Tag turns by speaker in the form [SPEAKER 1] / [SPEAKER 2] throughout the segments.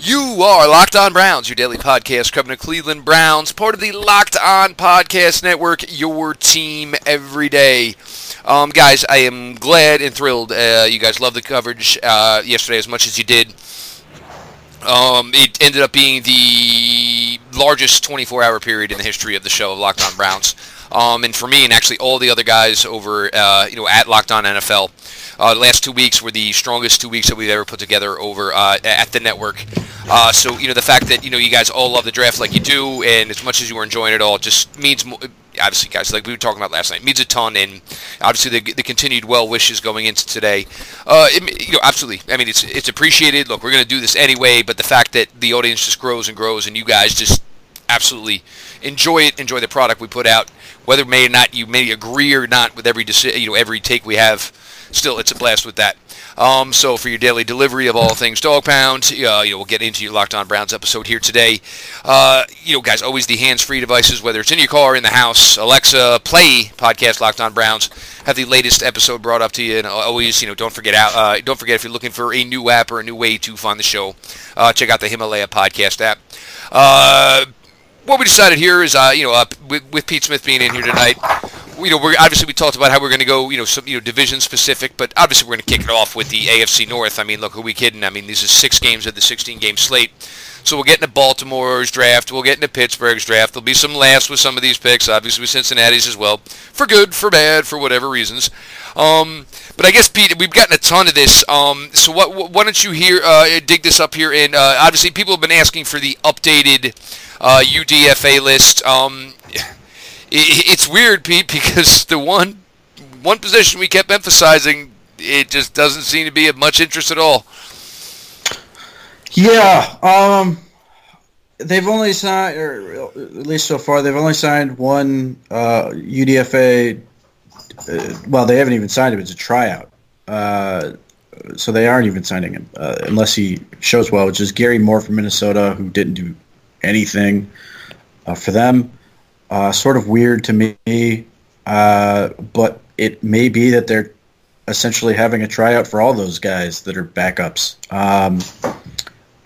[SPEAKER 1] You are Locked On Browns, your daily podcast covering the Cleveland Browns, part of the Locked On Podcast Network, your team every day. Um, guys, I am glad and thrilled uh, you guys loved the coverage uh, yesterday as much as you did. Um, it ended up being the largest 24-hour period in the history of the show of Locked On Browns. Um, and for me, and actually all the other guys over, uh, you know, at Locked On NFL, uh, the last two weeks were the strongest two weeks that we've ever put together over uh, at the network. Uh, so you know the fact that you know you guys all love the draft like you do, and as much as you were enjoying it all, just means obviously, guys, like we were talking about last night, means a ton, and obviously the, the continued well wishes going into today. Uh, it, you know, absolutely. I mean, it's it's appreciated. Look, we're going to do this anyway, but the fact that the audience just grows and grows, and you guys just absolutely enjoy it, enjoy the product we put out, whether may or not you may agree or not with every deci- you know every take we have still, it's a blast with that. Um, so for your daily delivery of all things dog pound, uh, you know, we'll get into your Locked On Browns episode here today. Uh, you know, guys, always the hands-free devices, whether it's in your car, in the house, Alexa, play podcast Locked On Browns. Have the latest episode brought up to you, and always, you know, don't forget out. Uh, don't forget if you're looking for a new app or a new way to find the show, uh, check out the Himalaya podcast app. Uh, what we decided here is, uh, you know, with, with Pete Smith being in here tonight, you know, we're obviously we talked about how we're going to go, you know, some you know division specific, but obviously we're going to kick it off with the AFC North. I mean, look, who are we kidding? I mean, these are six games of the 16 game slate. So we'll get into Baltimore's draft. We'll get into Pittsburgh's draft. There'll be some laughs with some of these picks, obviously with Cincinnati's as well, for good, for bad, for whatever reasons. Um, but I guess Pete, we've gotten a ton of this. Um, so what, why don't you here uh, dig this up here? And uh, obviously people have been asking for the updated uh, UDFA list. Um, it's weird, Pete, because the one one position we kept emphasizing, it just doesn't seem to be of much interest at all.
[SPEAKER 2] Yeah, um, they've only signed, or at least so far, they've only signed one uh, UDFA. Uh, well, they haven't even signed him; it's a tryout. Uh, so they aren't even signing him uh, unless he shows well, which is Gary Moore from Minnesota, who didn't do anything uh, for them. Uh, sort of weird to me, uh, but it may be that they're essentially having a tryout for all those guys that are backups. Um,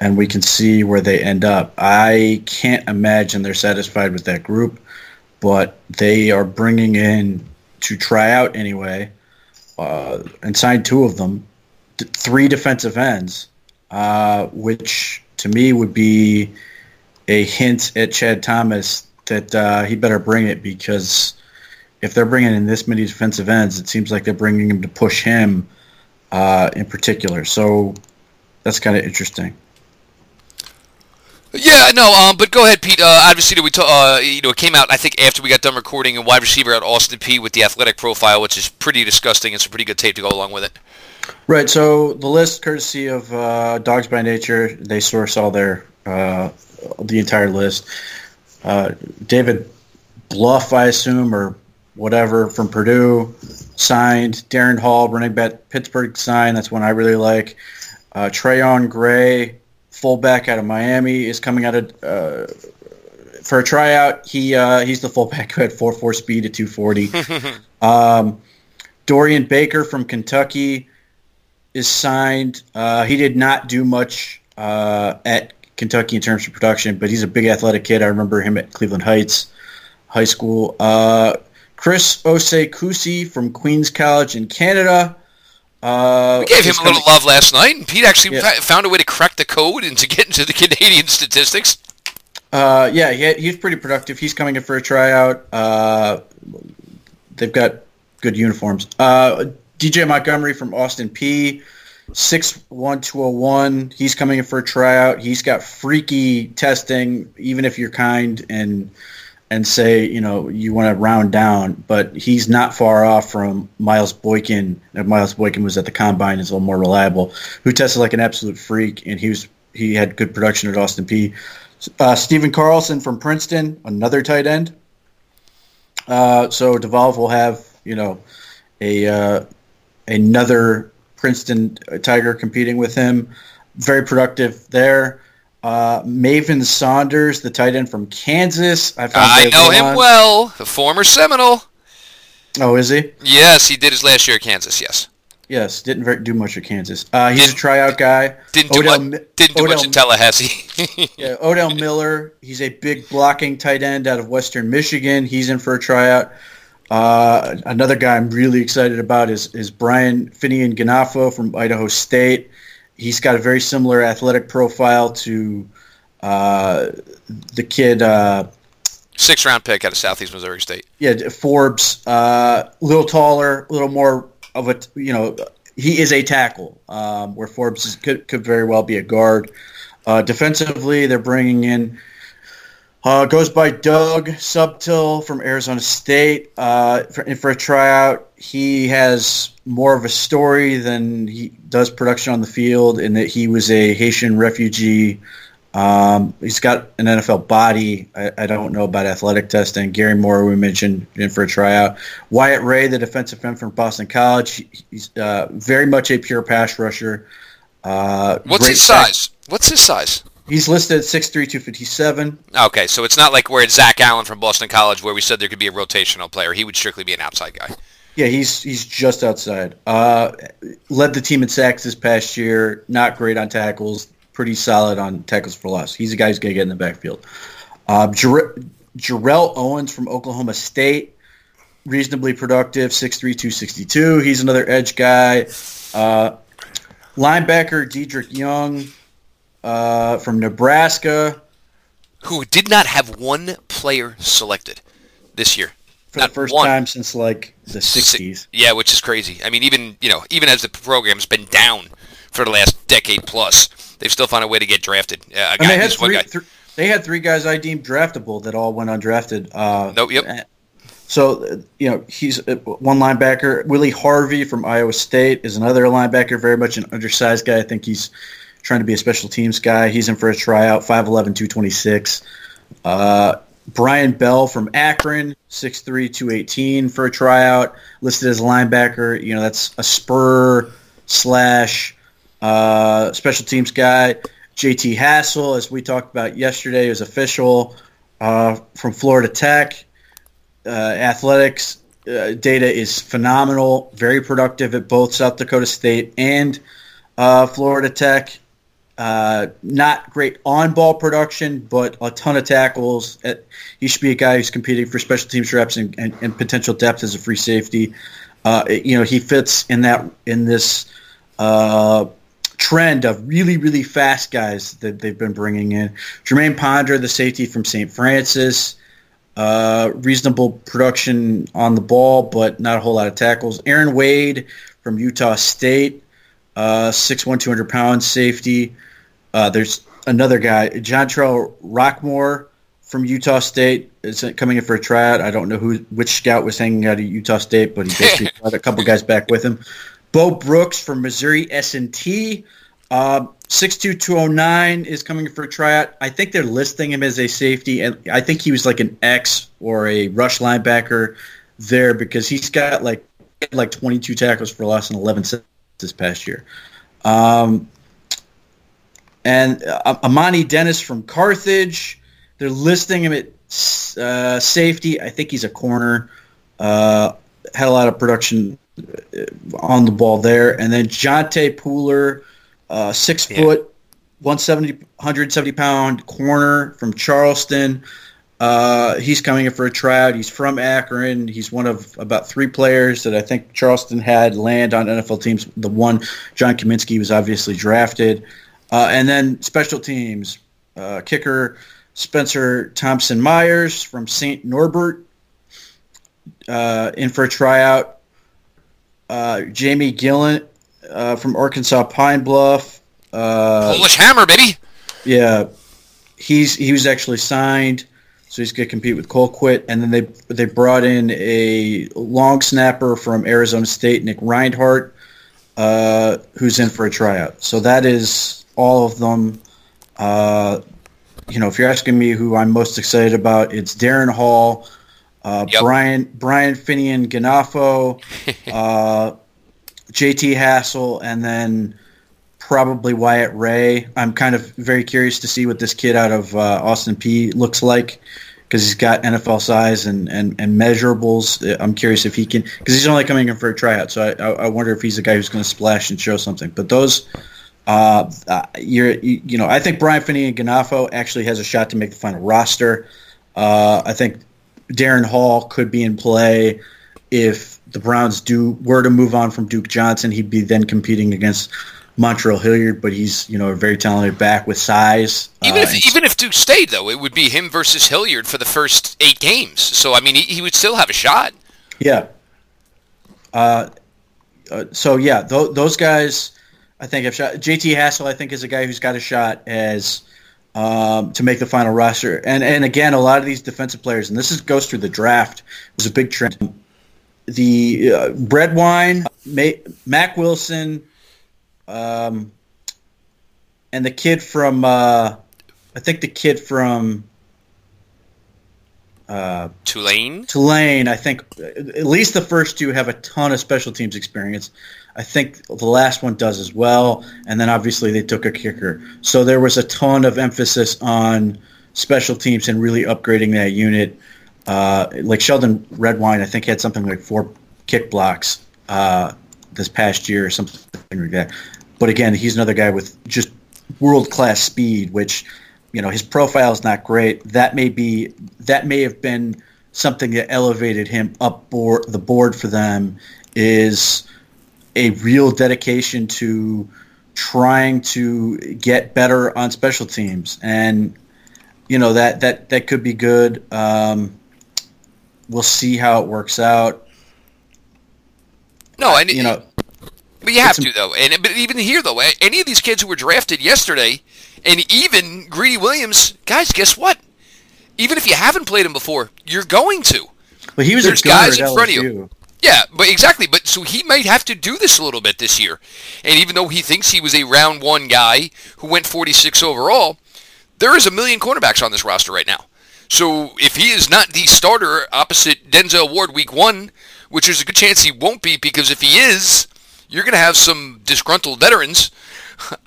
[SPEAKER 2] and we can see where they end up. I can't imagine they're satisfied with that group, but they are bringing in to try out anyway, uh, and signed two of them, three defensive ends, uh, which to me would be a hint at Chad Thomas that uh, he better bring it because if they're bringing in this many defensive ends, it seems like they're bringing him to push him uh, in particular. So that's kind of interesting.
[SPEAKER 1] Yeah, no, um, but go ahead, Pete. Uh, obviously, we ta- uh, you know it came out. I think after we got done recording, a wide receiver at Austin Peay with the athletic profile, which is pretty disgusting. It's a pretty good tape to go along with it.
[SPEAKER 2] Right. So the list, courtesy of uh, Dawgs By Nature, they source all their uh, the entire list. Uh, David Bluff, I assume, or whatever from Purdue, signed. Darrin Hall, running back Pittsburgh, signed. That's one I really like. Uh, Trayone Gray, fullback out of Miami, is coming out of uh, for a tryout. He uh, he's the fullback who had four four speed at two forty. um, Dorian Baker from Kentucky is signed. Uh, he did not do much uh, at Kentucky in terms of production, but he's a big athletic kid. I remember him at Cleveland Heights High School. Uh, Chris Osei-Kusi from Queens College in Canada.
[SPEAKER 1] Uh, we gave him a little love last night, and Pete actually yeah. found a way to crack the code and to get into the Canadian statistics.
[SPEAKER 2] Uh, yeah, he, he's pretty productive. He's coming in for a tryout. Uh, they've got good uniforms. Uh, DJ Montgomery from Austin Peay six one two oh one. He's coming in for a tryout. He's got freaky testing, even if you're kind and and say you know you want to round down, but he's not far off from Miles Boykin. Miles Boykin was at the combine, is a little more reliable. Who tested like an absolute freak, and he was he had good production at Austin Peay. Uh, Stephen Carlson from Princeton, another tight end. Uh, so DeValve will have you know a uh, another Princeton Tiger competing with him. Very productive there. Uh, Mavin Saunders, the tight end from Kansas.
[SPEAKER 1] I, I know him on. well, the former Seminole.
[SPEAKER 2] Oh, is he?
[SPEAKER 1] Yes, he did his last year at Kansas. Yes.
[SPEAKER 2] Yes, didn't very, do much at Kansas. Uh, he's didn't, a tryout guy.
[SPEAKER 1] Didn't do, much, didn't do Odell, much in Tallahassee.
[SPEAKER 2] yeah, Odell Miller. He's a big blocking tight end out of Western Michigan. He's in for a tryout. Uh, another guy I'm really excited about is is Brian Fineanganofo from Idaho State. He's got a very similar athletic profile to uh, the kid. Uh,
[SPEAKER 1] Six round pick out of Southeast Missouri State.
[SPEAKER 2] Yeah, Forbes. A uh, little taller, a little more of a you know he is a tackle um, where Forbes is, could could very well be a guard. Uh, defensively, they're bringing in uh, goes by Doug Subtil from Arizona State uh, for, for a tryout. He has more of a story than he does production on the field in that he was a Haitian refugee um, he's got an NFL body. I, I, don't know about athletic testing. Gary Moore, we mentioned, in for a tryout. Wyatt Ray, the defensive end from Boston College, he's uh, very much a pure pass rusher.
[SPEAKER 1] Uh, What's his size? What's his size?
[SPEAKER 2] He's listed at 6'3", 257.
[SPEAKER 1] Okay, so it's not like we're at Zach Allen from Boston College where we said there could be a rotational player. He would strictly be an outside guy.
[SPEAKER 2] Yeah, he's he's just outside. Uh, led the team in sacks this past year. Not great on tackles pretty solid on tackles for loss. He's a guy who's going to get in the backfield. Uh, Jarrell Owens from Oklahoma State, reasonably productive, 6'3", 262. He's another edge guy. Uh, linebacker Dedrick Young uh, from Nebraska.
[SPEAKER 1] Who did not have one player selected this year.
[SPEAKER 2] For not the first one. time since like the 60s.
[SPEAKER 1] Yeah, which is crazy. I mean, even, you know, even as the program's been down for the last decade plus, they've still found a way to get drafted. Yeah,
[SPEAKER 2] and they had three, th- they had three guys I deemed draftable that all went undrafted. Uh,
[SPEAKER 1] nope. Yep.
[SPEAKER 2] So you know he's uh, one linebacker. Willie Harvey from Iowa State is another linebacker, very much an undersized guy. I think he's trying to be a special teams guy. He's in for a tryout, 5'11", 226. Uh, Brian Bell from Akron, 6'3", 218 for a tryout, listed as a linebacker. You know, that's a spur slash uh, special teams guy, JT Hassell, as we talked about yesterday, is official uh, from Florida Tech. Uh, athletics uh, data is phenomenal, very productive at both South Dakota State and uh, Florida Tech. Uh, not great on-ball production, but a ton of tackles. he should be a guy who's competing for special teams reps and, and, and potential depth as a free safety. you know, he fits in that in this trend of really, really fast guys that they've been bringing in. Jermaine Ponder, the safety from St. Francis, uh, reasonable production on the ball, but not a whole lot of tackles. Aaron Wade from Utah State, uh, 6'1", 200 pounds safety. Uh, there's another guy, Jontrell Rocquemore from Utah State is coming in for a tryout. I don't know who which scout was hanging out at Utah State, but he basically got a couple guys back with him. Bo Brooks from Missouri S&T. Uh, 62209 is coming in for a tryout. I think they're listing him as a safety, and I think he was like an X or a rush linebacker there because he's got like like 22 tackles for loss and 11 this past year. Um, and uh, Amani Dennis from Carthage, they're listing him at uh, safety. I think he's a corner. Uh, had a lot of production on the ball there. And then Jonte Pooler, uh, six yeah. foot, 170, 170 pound corner from Charleston. Uh, he's coming in for a tryout. He's from Akron. He's one of about three players that I think Charleston had land on NFL teams. The one, John Cominsky, was obviously drafted. Uh, and then special teams, uh, kicker Spencer Thompson Myers from St. Norbert uh, in for a tryout uh, Jamie Gillan uh, from Arkansas Pine Bluff.
[SPEAKER 1] Uh, Polish Hammer, baby.
[SPEAKER 2] Yeah, he's he was actually signed, so he's going to compete with Colquitt. And then they they brought in a long snapper from Arizona State, Nick Reinhardt, uh, who's in for a tryout. So that is all of them. Uh, you know, if you're asking me who I'm most excited about, it's Darrin Hall uh, yep. Brian Brian Fineanganofo, uh, JT Hassell, and then probably Wyatt Ray. I'm kind of very curious to see what this kid out of uh, Austin Peay looks like because he's got NFL size and, and, and measurables. I'm curious if he can because he's only coming in for a tryout. So I, I wonder if he's a guy who's going to splash and show something. But those, uh, uh, you're you, you, know I think Brian Fineanganofo actually has a shot to make the final roster. Uh, I think Darrin Hall could be in play if the Browns do were to move on from Duke Johnson. He'd be then competing against Dontrell Hilliard, but he's you know a very talented back with size.
[SPEAKER 1] Even uh, if even if Duke stayed though, it would be him versus Hilliard for the first eight games. So I mean, he, he would still have a shot.
[SPEAKER 2] Yeah. Uh, uh, so yeah, th- those guys, I think have shot. JT Hassell, I think, is a guy who's got a shot as um, to make the final roster. And and again, a lot of these defensive players, and this is goes through the draft, was a big trend. The uh, Redwine, Mack Wilson, um, and the kid from uh, I think the kid from
[SPEAKER 1] uh, Tulane.
[SPEAKER 2] Tulane, I think at least the first two have a ton of special teams experience. I think the last one does as well, and then obviously they took a kicker. So there was a ton of emphasis on special teams and really upgrading that unit. Uh, like Sheldon Redwine, I think had something like four kick blocks uh, this past year or something like that. But again, he's another guy with just world class speed, which you know his profile is not great. That may be that may have been something that elevated him up board the board for them is a real dedication to trying to get better on special teams and you know that that that could be good um, we'll see how it works out
[SPEAKER 1] no and you know but you have to though, and but even here though, any of these kids who were drafted yesterday, and even Greedy Williams, guys, guess what? Even if you haven't played him before, you're going to.
[SPEAKER 2] But he was There's guys in front of you.
[SPEAKER 1] Yeah, but exactly. But so he might have to do this a little bit this year. And even though he thinks he was a round one guy who went 46 overall, there is a million cornerbacks on this roster right now. So if he is not the starter opposite Denzel Ward week one, which there's a good chance he won't be, because if he is, you're going to have some disgruntled veterans.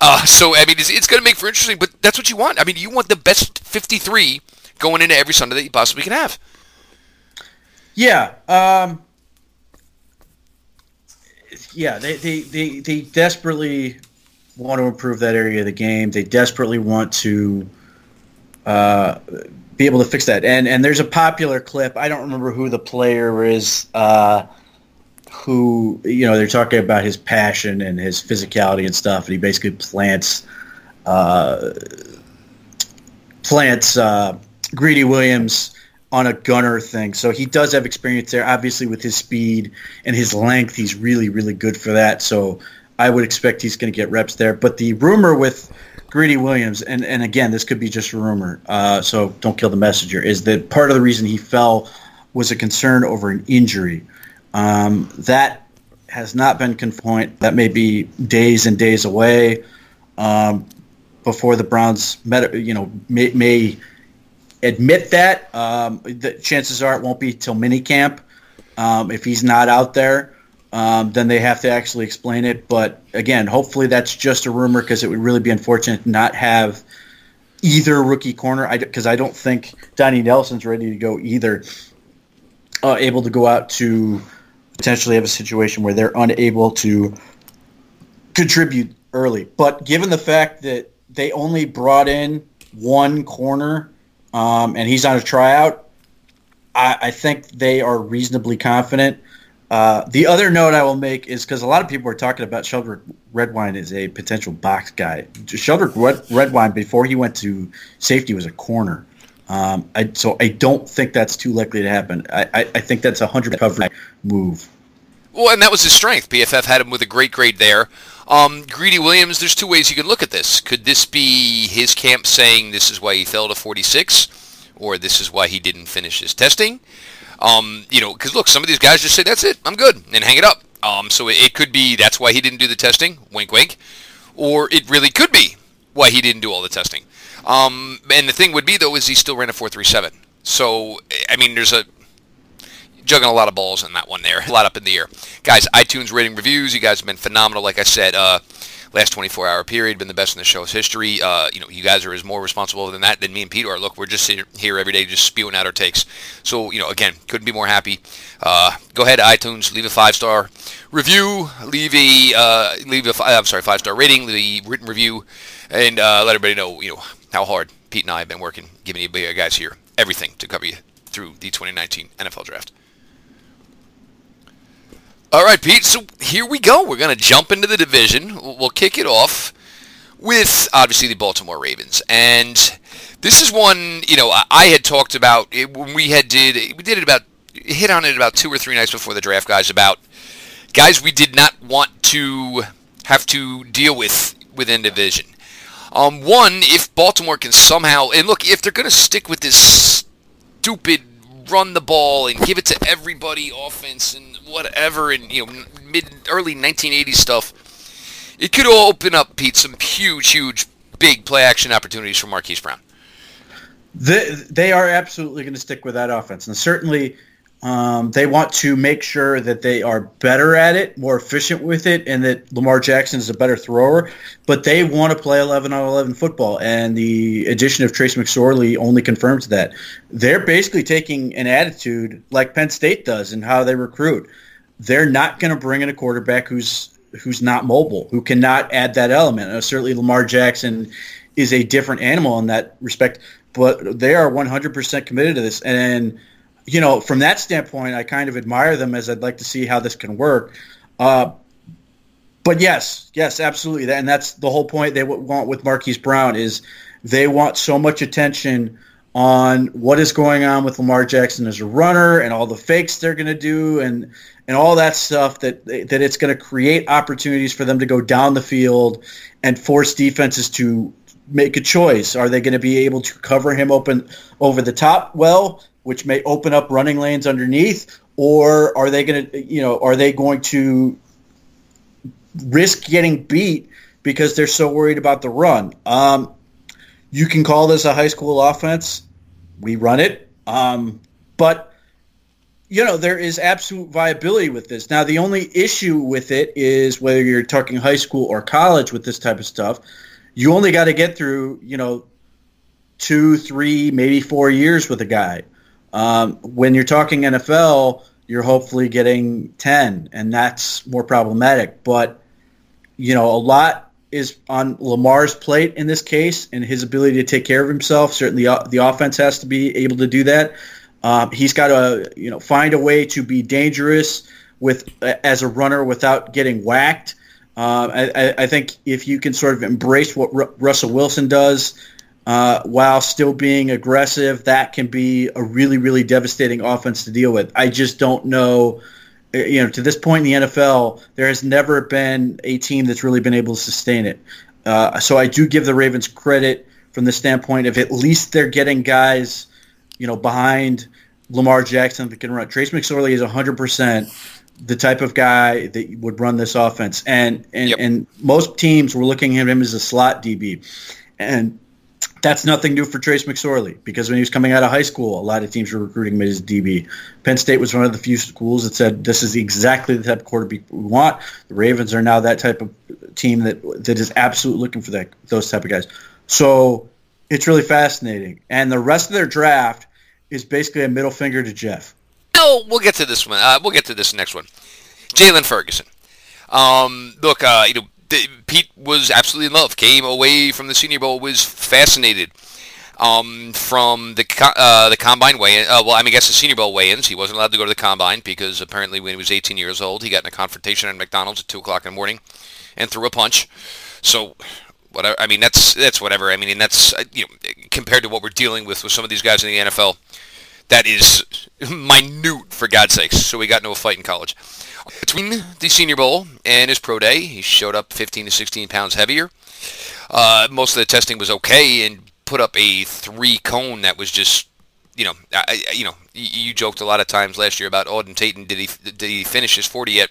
[SPEAKER 1] Uh, so, I mean, it's, it's going to make for interesting, but that's what you want. I mean, you want the best 53 going into every Sunday that you possibly can have.
[SPEAKER 2] Yeah. Um, yeah, they, they, they, they desperately want to improve that area of the game. They desperately want to uh, be able to fix that. And and there's a popular clip. I don't remember who the player is. Uh, who you know they're talking about his passion and his physicality and stuff, and he basically plants uh, plants uh, Greedy Williams on a gunner thing. So he does have experience there. Obviously, with his speed and his length, he's really really good for that. So I would expect he's going to get reps there. But the rumor with Greedy Williams, and, and again, this could be just a rumor, uh, so don't kill the messenger, is that part of the reason he fell was a concern over an injury. Um, that has not been confirmed. That may be days and days away um, before the Browns, met, you know, may, may admit that. Um, the chances are it won't be till minicamp. Um, if he's not out there, um, then they have to actually explain it. But again, hopefully that's just a rumor because it would really be unfortunate to not have either rookie corner. Because I, I, don't think Donnie Nelson's ready to go either. Uh, able to go out to potentially have a situation where they're unable to contribute early. But given the fact that they only brought in one corner um, and he's on a tryout, I, I, think they are reasonably confident. Uh, the other note I will make is because a lot of people are talking about Sheldrick Redwine as a potential box guy. Sheldrick Redwine, before he went to safety, was a corner. Um, I, so I don't think that's too likely to happen. I, I, I think that's a hundred coverage move.
[SPEAKER 1] Well, and that was his strength. PFF had him with a great grade there. Um, Greedy Williams, there's two ways you can look at this. Could this be his camp saying this is why he fell to 46, or this is why he didn't finish his testing? Um, you know, because look, some of these guys just say that's it, I'm good, and hang it up. Um, so it, it could be that's why he didn't do the testing. Wink, wink. Or it really could be why he didn't do all the testing. Um, and the thing would be, though, is he still ran a 4.37. So, I mean, there's a juggling a lot of balls in that one there, a lot up in the air. Guys, iTunes rating reviews, you guys have been phenomenal. Like I said, uh, last 24 hour period been the best in the show's history. Uh, you know, you guys are as more responsible than that than me and Pete are. Look, we're just here every day just spewing out our takes. So, you know, again, couldn't be more happy. Uh, go ahead iTunes, leave a five star review, leave a uh, leave a I'm sorry five star rating, the written review, and uh, let everybody know you know how hard Pete and I have been working, giving you guys here everything to cover you through the 2019 NFL Draft. All right, Pete. So here we go. We're going to jump into the division. We'll kick it off with obviously the Baltimore Ravens, and this is one you know I had talked about when we had did we did it about hit on it about two or three nights before the draft, guys. About guys we did not want to have to deal with within division. Um, one, if Baltimore can somehow and look, if they're going to stick with this stupid run the ball and give it to everybody offense and whatever and you know mid early 1980s stuff it could open up pete some huge huge big play action opportunities for marquise brown.
[SPEAKER 2] They, they are absolutely going to stick with that offense and certainly um, they want to make sure that they are better at it, more efficient with it, and that Lamar Jackson is a better thrower. But they want to play 11 on 11 football, and the addition of Trace McSorley only confirms that. They're basically taking an attitude like Penn State does in how they recruit. They're not going to bring in a quarterback who's who's not mobile, who cannot add that element. Uh, certainly, Lamar Jackson is a different animal in that respect, but they are 100% committed to this. And you know, from that standpoint, I kind of admire them as I'd like to see how this can work. Uh, but yes, yes, absolutely, and that's the whole point they want with Marquise Brown is they want so much attention on what is going on with Lamar Jackson as a runner and all the fakes they're going to do and and all that stuff that that it's going to create opportunities for them to go down the field and force defenses to make a choice. Are they going to be able to cover him open over the top well? Which may open up running lanes underneath, or are they going to, you know, are they going to risk getting beat because they're so worried about the run? Um, you can call this a high school offense. We run it, um, but you know there is absolute viability with this. Now, the only issue with it is whether you're talking high school or college with this type of stuff. You only got to get through, you know, two, three, maybe four years with a guy. Um, when you're talking NFL, you're hopefully getting 10, and that's more problematic. But, you know, a lot is on Lamar's plate in this case and his ability to take care of himself. Certainly uh, the offense has to be able to do that. Um, he's got to, you know, find a way to be dangerous with as a runner without getting whacked. Uh, I, I, think if you can sort of embrace what R- Russell Wilson does, uh, while still being aggressive, that can be a really, really devastating offense to deal with. I just don't know. Uh, you know, to this point in the NFL, there has never been a team that's really been able to sustain it. Uh, so I do give the Ravens credit from the standpoint of at least they're getting guys, you know, behind Lamar Jackson that can run. Trace McSorley is 100% the type of guy that would run this offense. And and, yep. and most teams were looking at him as a slot DB. And that's nothing new for Trace McSorley because when he was coming out of high school, a lot of teams were recruiting him as DB. Penn State was one of the few schools that said this is exactly the type of quarterback we want. The Ravens are now that type of team that that is absolutely looking for that those type of guys. So it's really fascinating. And the rest of their draft is basically a middle finger to Jeff.
[SPEAKER 1] No, we'll get to this one. Uh, we'll get to this next one. Jaylon Ferguson. Um, look, uh, you know, Pete was absolutely in love. Came away from the Senior Bowl, was fascinated um, from the uh, the combine weigh. Uh, well, I mean, I guess the Senior Bowl weigh-ins. He wasn't allowed to go to the combine because apparently when he was 18 years old, he got in a confrontation at McDonald's at two o'clock in the morning and threw a punch. So, whatever. I mean, that's that's whatever. I mean, and that's uh, you know compared to what we're dealing with with some of these guys in the NFL, that is minute for God's sakes. So we got no fight in college. Between the Senior Bowl and his pro day, he showed up 15 to 16 pounds heavier. Uh, most of the testing was okay, and put up a three cone that was just, you know, I, you know, you, joked a lot of times last year about Auden Tate. Did he did he finish his 40 yet?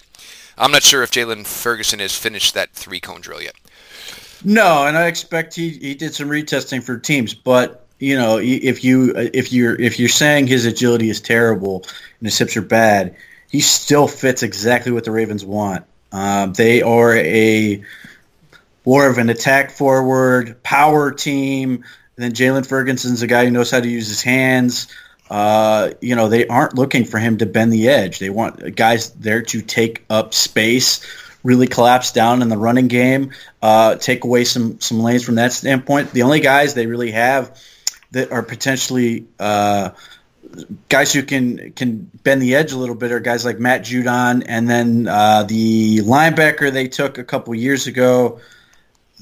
[SPEAKER 1] I'm not sure if Jaylon Ferguson has finished that three cone drill yet.
[SPEAKER 2] No, and I expect he, he did some retesting for teams, but you know, if you if you're if you're saying his agility is terrible and his hips are bad, he still fits exactly what the Ravens want. Um, they are a more of an attack forward, power team. And then Jaylon Ferguson's a guy who knows how to use his hands. Uh, you know, they aren't looking for him to bend the edge. They want guys there to take up space, really collapse down in the running game, uh, take away some some lanes from that standpoint. The only guys they really have that are potentially uh, guys who can can bend the edge a little bit are guys like Matt Judon, and then uh, the linebacker they took a couple years ago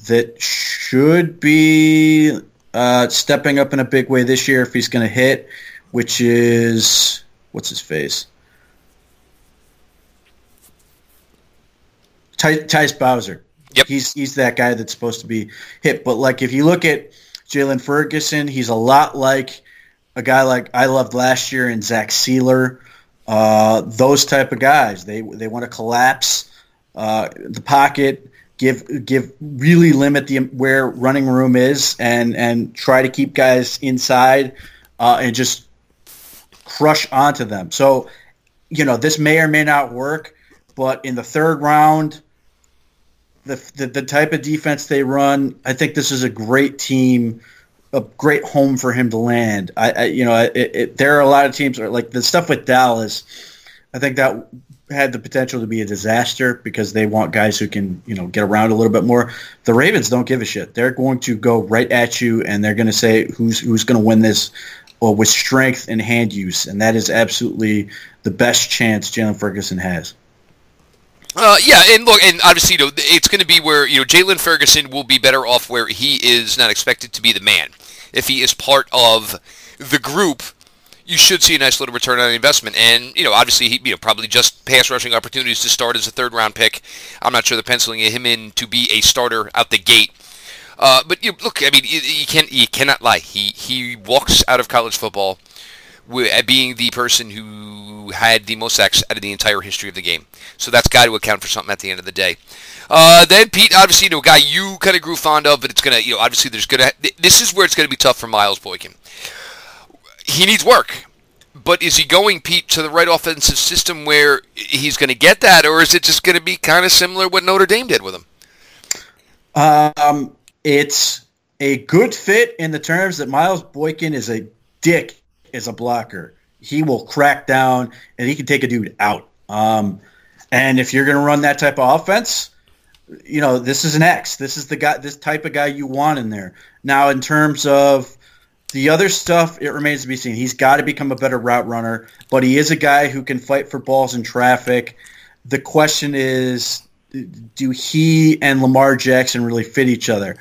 [SPEAKER 2] that should be uh, stepping up in a big way this year if he's going to hit, which is what's his face. Ty- Tyus Bowser.
[SPEAKER 1] Yep.
[SPEAKER 2] He's he's that guy that's supposed to be hit. But like if you look at Jaylon Ferguson, he's a lot like a guy like I loved last year in Zach Sieler. Uh, those type of guys. They they want to collapse uh, the pocket, give give really limit the where running room is, and and try to keep guys inside uh, and just crush onto them. So, you know, this may or may not work, but in the third round, the, the, type of defense they run, I think this is a great team, a great home for him to land. I, I you know, it, it, there are a lot of teams like the stuff with Dallas. I think that had the potential to be a disaster because they want guys who can, you know, get around a little bit more. The Ravens don't give a shit. They're going to go right at you and they're going to say who's who's going to win this or with strength and hand use, and that is absolutely the best chance Jaylon Ferguson has.
[SPEAKER 1] Uh, yeah, and look, and obviously, you know, it's going to be where you know Jaylon Ferguson will be better off where he is not expected to be the man. If he is part of the group, you should see a nice little return on investment. And you know, obviously, he you know probably just pass rushing opportunities to start as a third round pick. I'm not sure they're penciling him in to be a starter out the gate. Uh, but you look, I mean, you, you can you cannot lie. He he walks out of college football being the person who had the most sacks out of the entire history of the game. So that's got to account for something at the end of the day. Uh, then Pete, obviously, you know, a guy you kind of grew fond of, but it's gonna, you know, obviously there's gonna. This is where it's gonna be tough for Miles Boykin. He needs work, but is he going, Pete, to the right offensive system where he's going to get that, or is it just going to be kind of similar what Notre Dame did with him?
[SPEAKER 2] Um, it's a good fit in the terms that Miles Boykin is a dick as a blocker. He will crack down and he can take a dude out. Um, and if you're going to run that type of offense, you know this is an X. This is the guy, this type of guy you want in there. Now, in terms of the other stuff, it remains to be seen. He's got to become a better route runner, but he is a guy who can fight for balls in traffic. The question is, do he and Lamar Jackson really fit each other?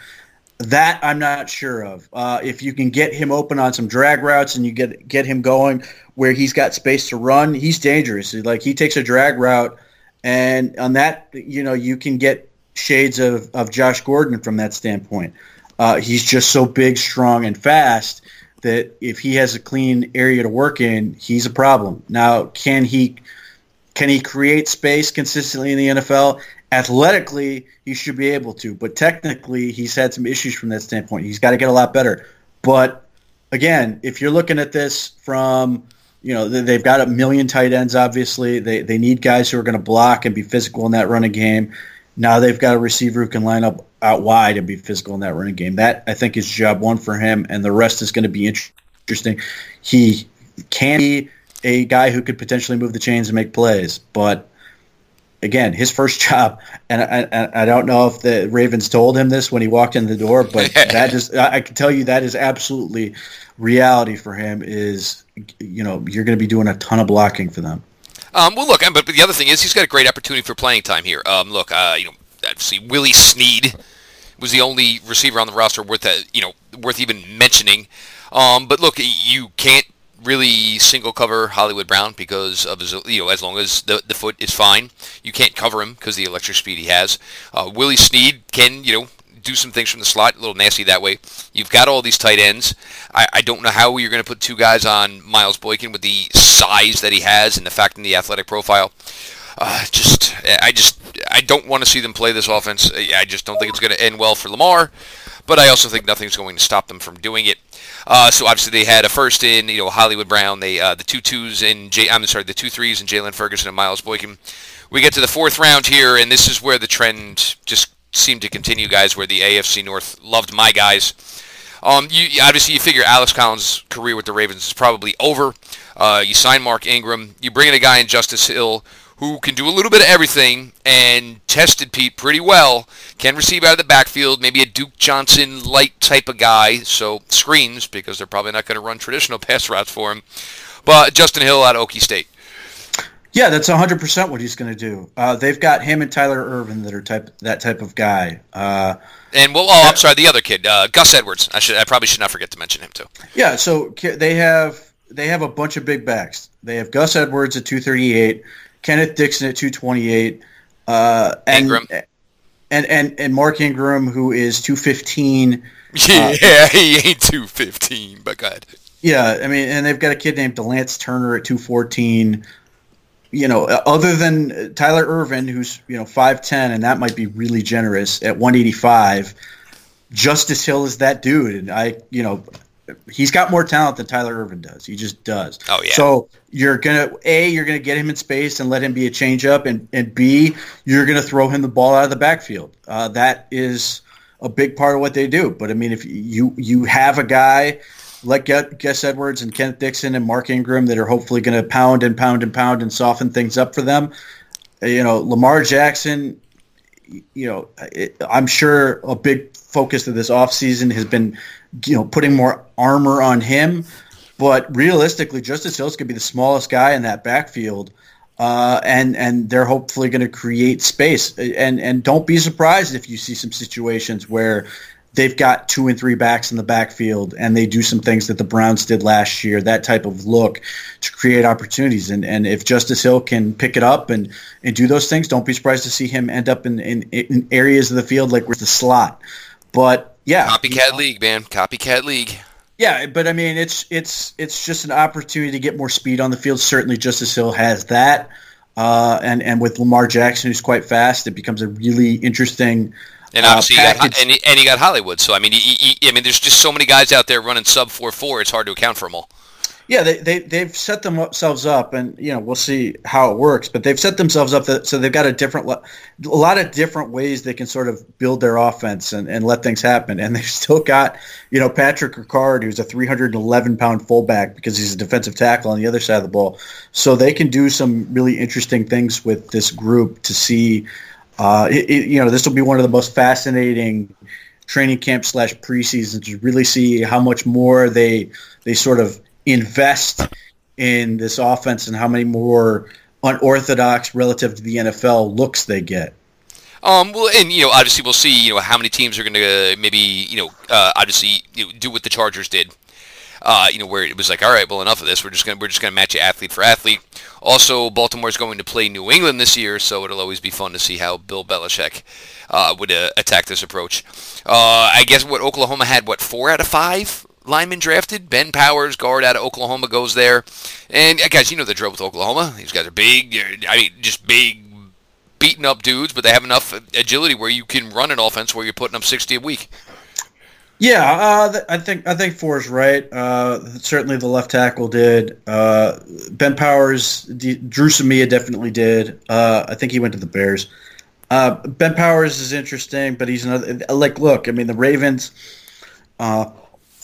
[SPEAKER 2] That I'm not sure of. Uh, if you can get him open on some drag routes and you get get him going where he's got space to run, he's dangerous. Like he takes a drag route, and on that, you know, you can get shades of, of Josh Gordon from that standpoint. Uh, he's just so big, strong, and fast that if he has a clean area to work in, he's a problem. Now, can he can he create space consistently in the NFL? Athletically, he should be able to, but technically, he's had some issues from that standpoint. He's got to get a lot better. But again, if you're looking at this from, you know, they've got a million tight ends. Obviously, they they need guys who are going to block and be physical in that running game. Now they've got a receiver who can line up out wide and be physical in that running game. That I think is job one for him, and the rest is going to be interesting. He can be a guy who could potentially move the chains and make plays, but again, his first job, and I, I, don't know if the Ravens told him this when he walked in the door, but that is, I can tell you that is absolutely reality for him. Is you know you're going to be doing a ton of blocking for them.
[SPEAKER 1] Um, well, look, but, but the other thing is he's got a great opportunity for playing time here. Um, look, uh, you know, obviously Willie Snead was the only receiver on the roster worth uh, you know worth even mentioning. Um, but look, you can't really single cover Hollywood Brown because of his, you know, as long as the, the foot is fine, you can't cover him because the electric speed he has. Uh, Willie Snead can, you know, do some things from the slot, a little nasty that way. You've got all these tight ends. I, I don't know how you're going to put two guys on Miles Boykin with the size that he has and the fact in the athletic profile. Uh, just, I just, I don't want to see them play this offense. I just don't think it's going to end well for Lamar, but I also think nothing's going to stop them from doing it. Uh, so obviously they had a first in you know Hollywood Brown, they uh, the two twos in J- I'm sorry the two threes in Jaylon Ferguson and Miles Boykin. We get to the fourth round here, and this is where the trend just seemed to continue, guys, where the AFC North loved my guys. Um, you obviously you figure Alex Collins' career with the Ravens is probably over. Uh, you sign Mark Ingram. You bring in a guy in Justice Hill who can do a little bit of everything and tested Pete pretty well. Can receive out of the backfield, maybe a Duke Johnson light type of guy. So screens because they're probably not going to run traditional pass routes for him. But Justin Hill out of Okie State.
[SPEAKER 2] Yeah, that's 100% what he's going to do. Uh, they've got him and Tyler Ervin that are type that type of guy. Uh,
[SPEAKER 1] and well, oh, I'm sorry, the other kid, uh, Gus Edwards. I should, I probably should not forget to mention him too.
[SPEAKER 2] Yeah, so they have they have a bunch of big backs. They have Gus Edwards at 238, Kenneth Dixon at 228, uh, and, Ingram. and and and Mark Ingram who is 215.
[SPEAKER 1] Yeah, uh, he ain't 215, but God.
[SPEAKER 2] Yeah, I mean, and they've got a kid named Delance Turner at 214 you know, other than Tyler Ervin, who's you know five ten, and that might be really generous at one eighty five. Justice Hill is that dude, and I, you know, he's got more talent than Tyler Ervin does. He just does.
[SPEAKER 1] Oh yeah.
[SPEAKER 2] So you're gonna a you're gonna get him in space and let him be a changeup, and and b you're gonna throw him the ball out of the backfield. Uh, that is a big part of what they do. But I mean, if you you have a guy like Gus Edwards and Kenneth Dixon and Mark Ingram that are hopefully going to pound and pound and pound and soften things up for them. You know, Lamar Jackson, you know, I'm sure a big focus of this offseason has been, you know, putting more armor on him. But realistically, Justice Hills could be the smallest guy in that backfield. Uh, and and they're hopefully going to create space. And and don't be surprised if you see some situations where they've got two and three backs in the backfield and they do some things that the Browns did last year, that type of look to create opportunities. And, and if Justice Hill can pick it up and, and do those things, don't be surprised to see him end up in, in, in areas of the field like with the slot. But yeah.
[SPEAKER 1] Copycat league, man. Copycat league.
[SPEAKER 2] Yeah, but I mean, it's it's it's just an opportunity to get more speed on the field. Certainly, Justice Hill has that, uh, and and with Lamar Jackson, who's quite fast, it becomes a really interesting
[SPEAKER 1] and uh, obviously, uh, got, and, he, and he got Hollywood. So I mean, he, he, I mean, there's just so many guys out there running sub four four. It's hard to account for them all.
[SPEAKER 2] Yeah, they, they they've set themselves up, and you know we'll see how it works. But they've set themselves up that, so they've got a different, a lot of different ways they can sort of build their offense and, and let things happen. And they've still got you know Patrick Ricard, who's a 311 pound fullback because he's a defensive tackle on the other side of the ball. So they can do some really interesting things with this group to see uh, it, it, you know, this will be one of the most fascinating training camp slash preseason to really see how much more they they sort of invest in this offense and how many more unorthodox relative to the NFL looks they get.
[SPEAKER 1] Um, well, and you know, obviously, we'll see. You know, how many teams are going to maybe you know, uh, obviously, you know, do what the Chargers did uh, you know, where it was like, all right, well, enough of this. We're just gonna we're just gonna match you athlete for athlete. Also, Baltimore's going to play New England this year, so it'll always be fun to see how Bill Belichick uh, would uh, attack this approach. Uh, I guess what Oklahoma had, what four out of five linemen drafted. Ben Powers, guard out of Oklahoma, goes there. And uh, guys, you know the drill with Oklahoma. These guys are big. I mean, just big, beaten up dudes, but they have enough agility where you can run an offense where you're putting up 60 a week.
[SPEAKER 2] Yeah, uh, I think I think four is right. Uh, certainly, the left tackle did. Uh, ben Powers, Dru Samia definitely did. Uh, I think he went to the Bears. Uh, ben Powers is interesting, but he's another. Like, look, I mean, the Ravens.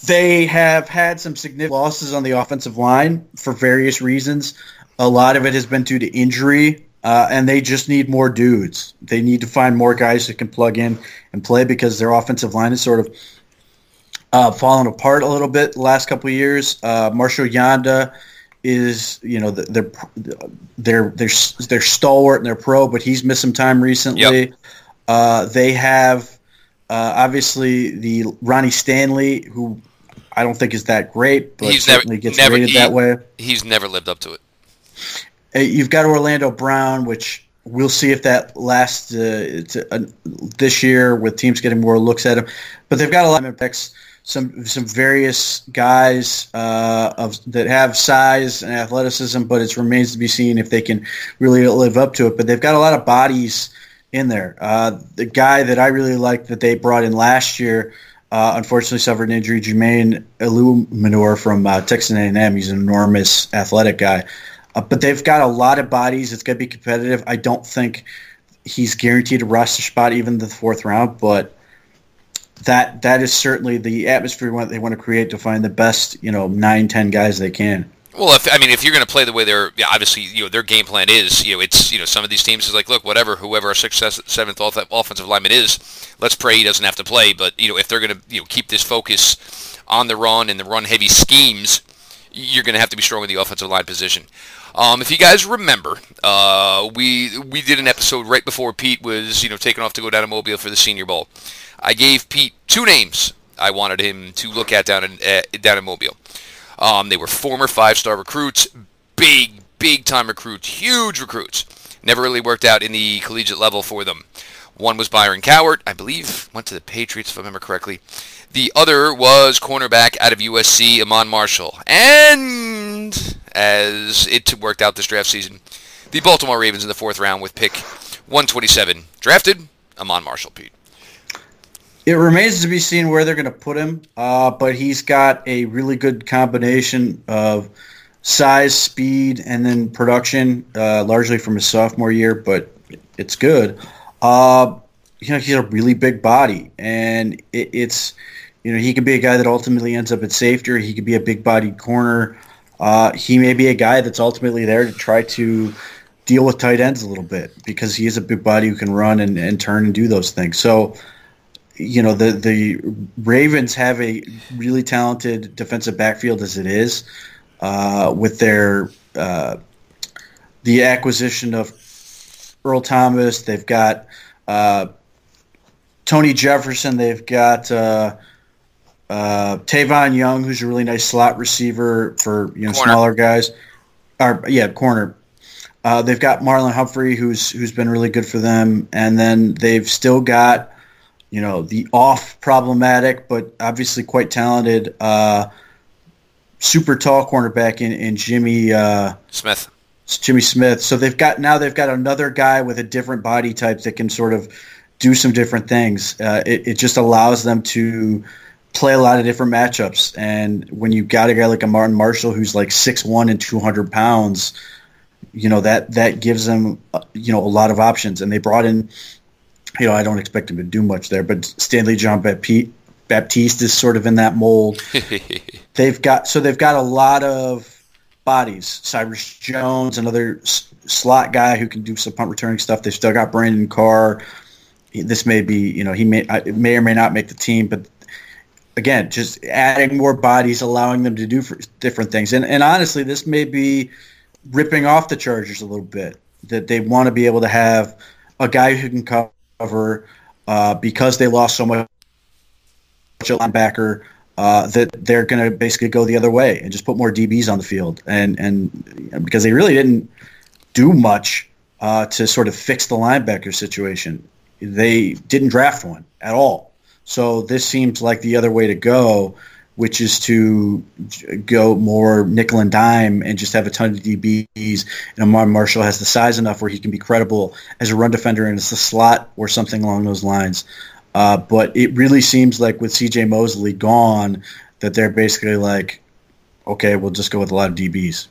[SPEAKER 2] Uh, they have had some significant losses on the offensive line for various reasons. A lot of it has been due to injury, and they just need more dudes. They need to find more guys that can plug in and play because their offensive line is sort of uh, fallen apart a little bit the last couple of years. Uh, Marshall Yanda is you know they're they're they're they're stalwart and they're pro, but he's missed some time recently. Yep. Uh, they have uh, obviously the Ronnie Stanley, who I don't think is that great, but he's certainly never, gets never, rated he, that way.
[SPEAKER 1] He's never lived up to it.
[SPEAKER 2] You've got Orlando Brown, which we'll see if that lasts uh, to, uh, this year with teams getting more looks at him. But they've got a lot of picks some some various guys uh, of that have size and athleticism, but it remains to be seen if they can really live up to it. But they've got a lot of bodies in there. Uh, the guy that I really like that they brought in last year, uh, unfortunately suffered an injury. Jermaine Eluemunor from uh, Texas A&M. He's an enormous athletic guy. Uh, but they've got a lot of bodies. It's going to be competitive. I don't think he's guaranteed a roster spot even the fourth round, but that that is certainly the atmosphere they want to create to find the best, you know, nine, ten guys they can.
[SPEAKER 1] Well, if I mean, if you're going to play the way they're, yeah, obviously, you know, their game plan is, you know, it's, you know, some of these teams is like, look, whatever, whoever our sixth, seventh offensive lineman is, let's pray he doesn't have to play. But you know, if they're going to, you know, keep this focus on the run and the run-heavy schemes, you're going to have to be strong in the offensive line position. Um, if you guys remember, uh, we we did an episode right before Pete was, you know, taken off to go down to Mobile for the Senior Bowl. I gave Pete two names I wanted him to look at down in uh, down in Mobile. Um, they were former five-star recruits, big, big-time recruits, huge recruits. Never really worked out in the collegiate level for them. One was Byron Cowart, I believe, went to the Patriots if I remember correctly. The other was cornerback out of USC, Iman Marshall. And as it worked out this draft season, the Baltimore Ravens in the fourth round with pick 127 drafted Iman Marshall, Pete.
[SPEAKER 2] It remains to be seen where they're going to put him, uh, but he's got a really good combination of size, speed, and then production, uh, largely from his sophomore year, but it's good. Uh, you know, he's a really big body, and it, it's, you know, he could be a guy that ultimately ends up at safety, he could be a big-bodied corner. Uh, he may be a guy that's ultimately there to try to deal with tight ends a little bit because he is a big body who can run and, and turn and do those things. So you know the the Ravens have a really talented defensive backfield as it is, uh, with their uh, the acquisition of Earl Thomas. They've got uh, Tony Jefferson. They've got uh, uh, Tavon Young, who's a really nice slot receiver for you know corner. smaller guys. Or yeah, corner. Uh, they've got Marlon Humphrey, who's who's been really good for them, and then they've still got you know, the off problematic, but obviously quite talented, uh, super tall cornerback in, in Jimmy uh,
[SPEAKER 1] Smith.
[SPEAKER 2] Jimmy Smith. So they've got now they've got another guy with a different body type that can sort of do some different things. Uh, it, it just allows them to play a lot of different matchups. And when you've got a guy like a Martin Marshall who's like six one and two hundred pounds, you know that that gives them uh, you know a lot of options. And they brought in you know, I don't expect him to do much there, but Stanley Jean-Baptiste is sort of in that mold. they've got so they've got a lot of bodies. Cyrus Jones, another s- slot guy who can do some punt returning stuff. They've still got Brandon Carr. This may be, you know, he may may or may not make the team, but again, just adding more bodies, allowing them to do different things. And and honestly, this may be ripping off the Chargers a little bit. That they want to be able to have a guy who can cover cover uh, because they lost so much linebacker uh, that they're going to basically go the other way and just put more DBs on the field. And and because they really didn't do much uh, to sort of fix the linebacker situation, they didn't draft one at all. So this seems like the other way to go which is to go more nickel and dime and just have a ton of DBs. And Iman Marshall has the size enough where he can be credible as a run defender and it's a slot or something along those lines. Uh, but it really seems like with CJ Mosley gone, that they're basically like, okay, we'll just go with a lot of DBs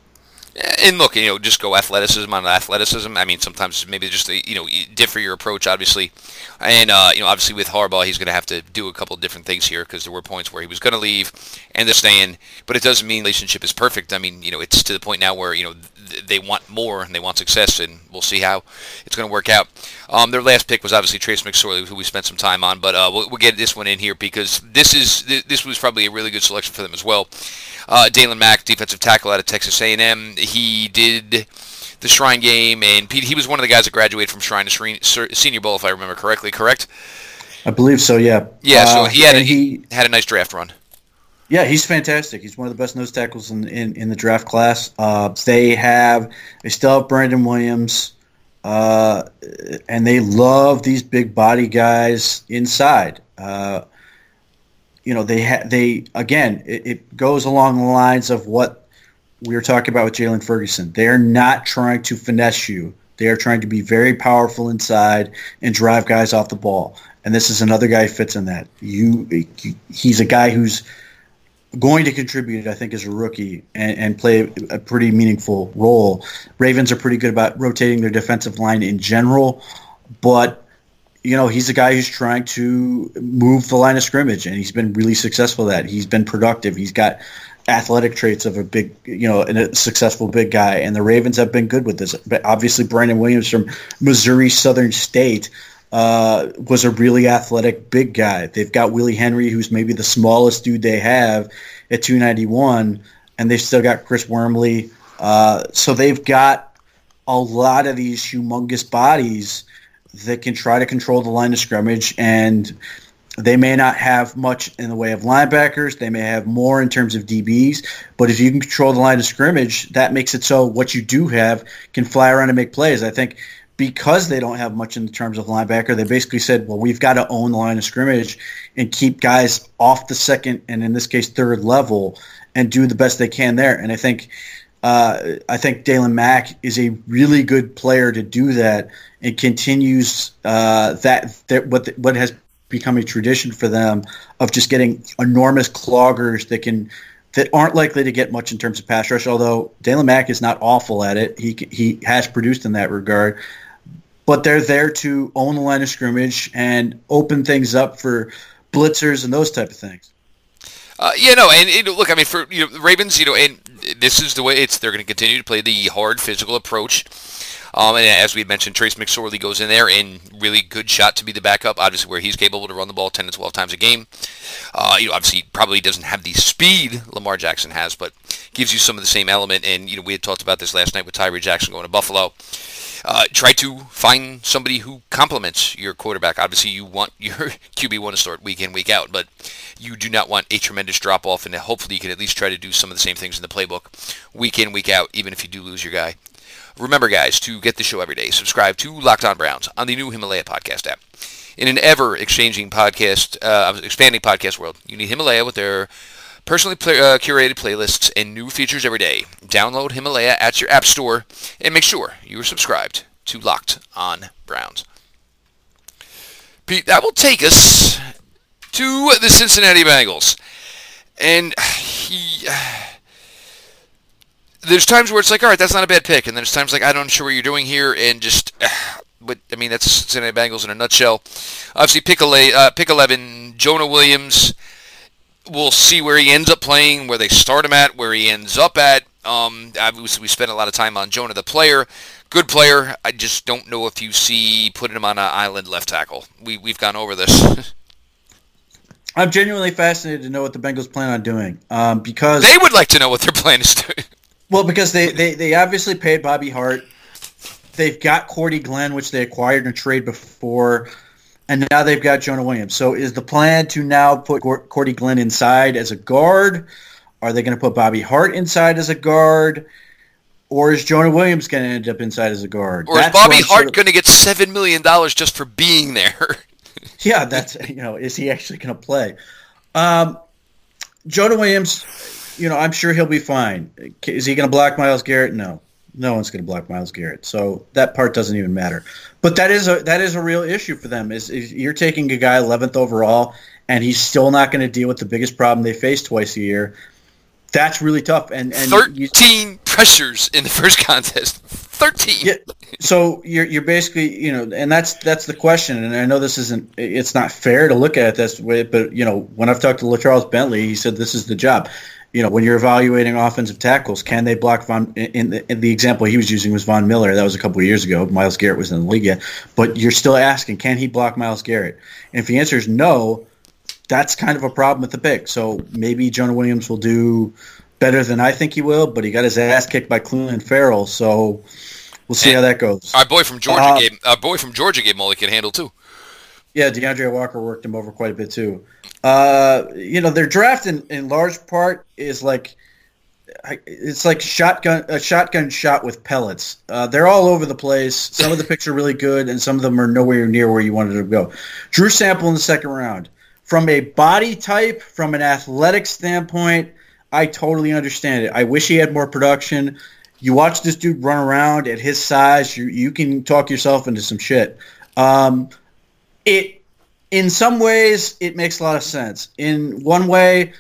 [SPEAKER 1] and look, you know, just go athleticism on athleticism. I mean, sometimes maybe just you know differ your approach, obviously, and uh, you know, obviously with Harbaugh, he's going to have to do a couple of different things here because there were points where he was going to leave and they're staying, but it doesn't mean relationship is perfect. I mean, you know, it's to the point now where you know they want more and they want success, and we'll see how it's going to work out. Um, their last pick was obviously Trace McSorley, who we spent some time on, but uh, we'll, we'll, get this one in here because this is this was probably a really good selection for them as well. Uh, Daylon Mack, defensive tackle out of Texas A&M, he did the Shrine game, and he was one of the guys that graduated from Shrine to Senior Bowl, if I remember correctly. Correct?
[SPEAKER 2] I believe so. Yeah.
[SPEAKER 1] Yeah. So uh, he had a, he had a nice draft run.
[SPEAKER 2] Yeah, he's fantastic. He's one of the best nose tackles in in, in the draft class. Uh, they have they still have Brandon Williams, uh, and they love these big body guys inside. Uh, you know, they ha- they again, it, it, goes along the lines of what we were talking about with Jaylon Ferguson. They are not trying to finesse you. They are trying to be very powerful inside and drive guys off the ball. And this is another guy fits in that. You, he's a guy who's going to contribute, I think, as a rookie and, and, play a pretty meaningful role. Ravens are pretty good about rotating their defensive line in general, but you know, he's a guy who's trying to move the line of scrimmage, and he's been really successful at that. He's been productive. He's got athletic traits of a big, you know, a successful big guy. And the Ravens have been good with this. But obviously, Brandon Williams from Missouri Southern State uh, was a really athletic big guy. They've got Willie Henry, who's maybe the smallest dude they have at 291, and they've still got Chris Wormley. Uh, so they've got a lot of these humongous bodies that can try to control the line of scrimmage and they may not have much in the way of linebackers. They may have more in terms of DBs. But if you can control the line of scrimmage, that makes it so what you do have can fly around and make plays. I think because they don't have much in terms of linebacker, they basically said, well, we've got to own the line of scrimmage and keep guys off the second and in this case third level and do the best they can there. And I think uh, I think Daylon Mack is a really good player to do that and continues uh, that, that what the, what has become a tradition for them of just getting enormous cloggers that can that aren't likely to get much in terms of pass rush. Although Daylon Mack is not awful at it, he he has produced in that regard. But they're there to own the line of scrimmage and open things up for blitzers and those type of things.
[SPEAKER 1] Uh, yeah, no, and, and, look, I mean, for you know, Ravens, you know, and this is the way it's. They're going to continue to play the hard physical approach. Um, and as we mentioned, Trace McSorley goes in there and really good shot to be the backup. Obviously, where he's capable to run the ball 10 to 12 times a game. Uh, you know, obviously, probably doesn't have the speed Lamar Jackson has, but gives you some of the same element. And you know, we had talked about this last night with Tyree Jackson going to Buffalo. Uh, try to find somebody who complements your quarterback. Obviously, you want your QB1 to start week in, week out, but you do not want a tremendous drop off, and hopefully you can at least try to do some of the same things in the playbook week in, week out, even if you do lose your guy. Remember, guys, to get the show every day, subscribe to Locked On Browns on the new Himalaya podcast app. In an ever-exchanging podcast, uh, expanding podcast world, you need Himalaya with their personally play, uh, curated playlists and new features every day. Download Himalaya at your app store and make sure you are subscribed to Locked On Browns. Pete, that will take us to the Cincinnati Bengals. And he there's times where it's like, all right, that's not a bad pick, and then there's times like I don't sure what you're doing here, and just, but I mean that's Cincinnati Bengals in a nutshell. Obviously, pick, ele- uh, pick 11, Jonah Williams. We'll see where he ends up playing, where they start him at, where he ends up at. Um, obviously, we spent a lot of time on Jonah the player. Good player. I just don't know if you see putting him on an island left tackle. We we've gone over this.
[SPEAKER 2] I'm genuinely fascinated to know what the Bengals plan on doing um, because
[SPEAKER 1] they would like to know what their plan is doing.
[SPEAKER 2] Well, because they, they, they obviously paid Bobby Hart. They've got Cordy Glenn, which they acquired in a trade before, and now they've got Jonah Williams. So is the plan to now put Cordy Glenn inside as a guard? Are they going to put Bobby Hart inside as a guard? Or is Jonah Williams going to end up inside as a guard?
[SPEAKER 1] Or that's is Bobby Hart sort of... going to get $7 million just for being there?
[SPEAKER 2] yeah, that's, you know, is he actually going to play? Um, Jonah Williams you know, I'm sure he'll be fine. Is he going to block Myles Garrett? No, no one's going to block Myles Garrett. So that part doesn't even matter. But that is a that is a real issue for them. Is, is you're taking a guy 11th overall, and he's still not going to deal with the biggest problem they face twice a year. That's really tough. And, and
[SPEAKER 1] 13 you, pressures in the first contest. 13.
[SPEAKER 2] Yeah, so you're you're basically you know, and that's that's the question. And I know this isn't it's not fair to look at it this way, but you know, when I've talked to LaCharles Bentley, he said this is the job you know, when you're evaluating offensive tackles, can they block Von? In the, in the example he was using was Von Miller. That was a couple of years ago. Myles Garrett was in the league yet, but you're still asking, can he block Myles Garrett? And if the answer is no, that's kind of a problem with the pick. So maybe Jonah Williams will do better than I think he will, but he got his ass kicked by Clelin Ferrell. so we'll see and how that goes.
[SPEAKER 1] Our boy from Georgia uh, gave our boy from Georgia gave Mully can handle too.
[SPEAKER 2] Yeah, D'Andre Walker worked him over quite a bit too. Uh, you know, their draft in, in large part is like it's like shotgun a shotgun shot with pellets. Uh, they're all over the place. Some of the picks are really good, and some of them are nowhere near where you wanted to go. Drew Sample in the second round. From a body type, from an athletic standpoint, I totally understand it. I wish he had more production. You watch this dude run around at his size, you you can talk yourself into some shit. Um, it in some ways, it makes a lot of sense. In one way,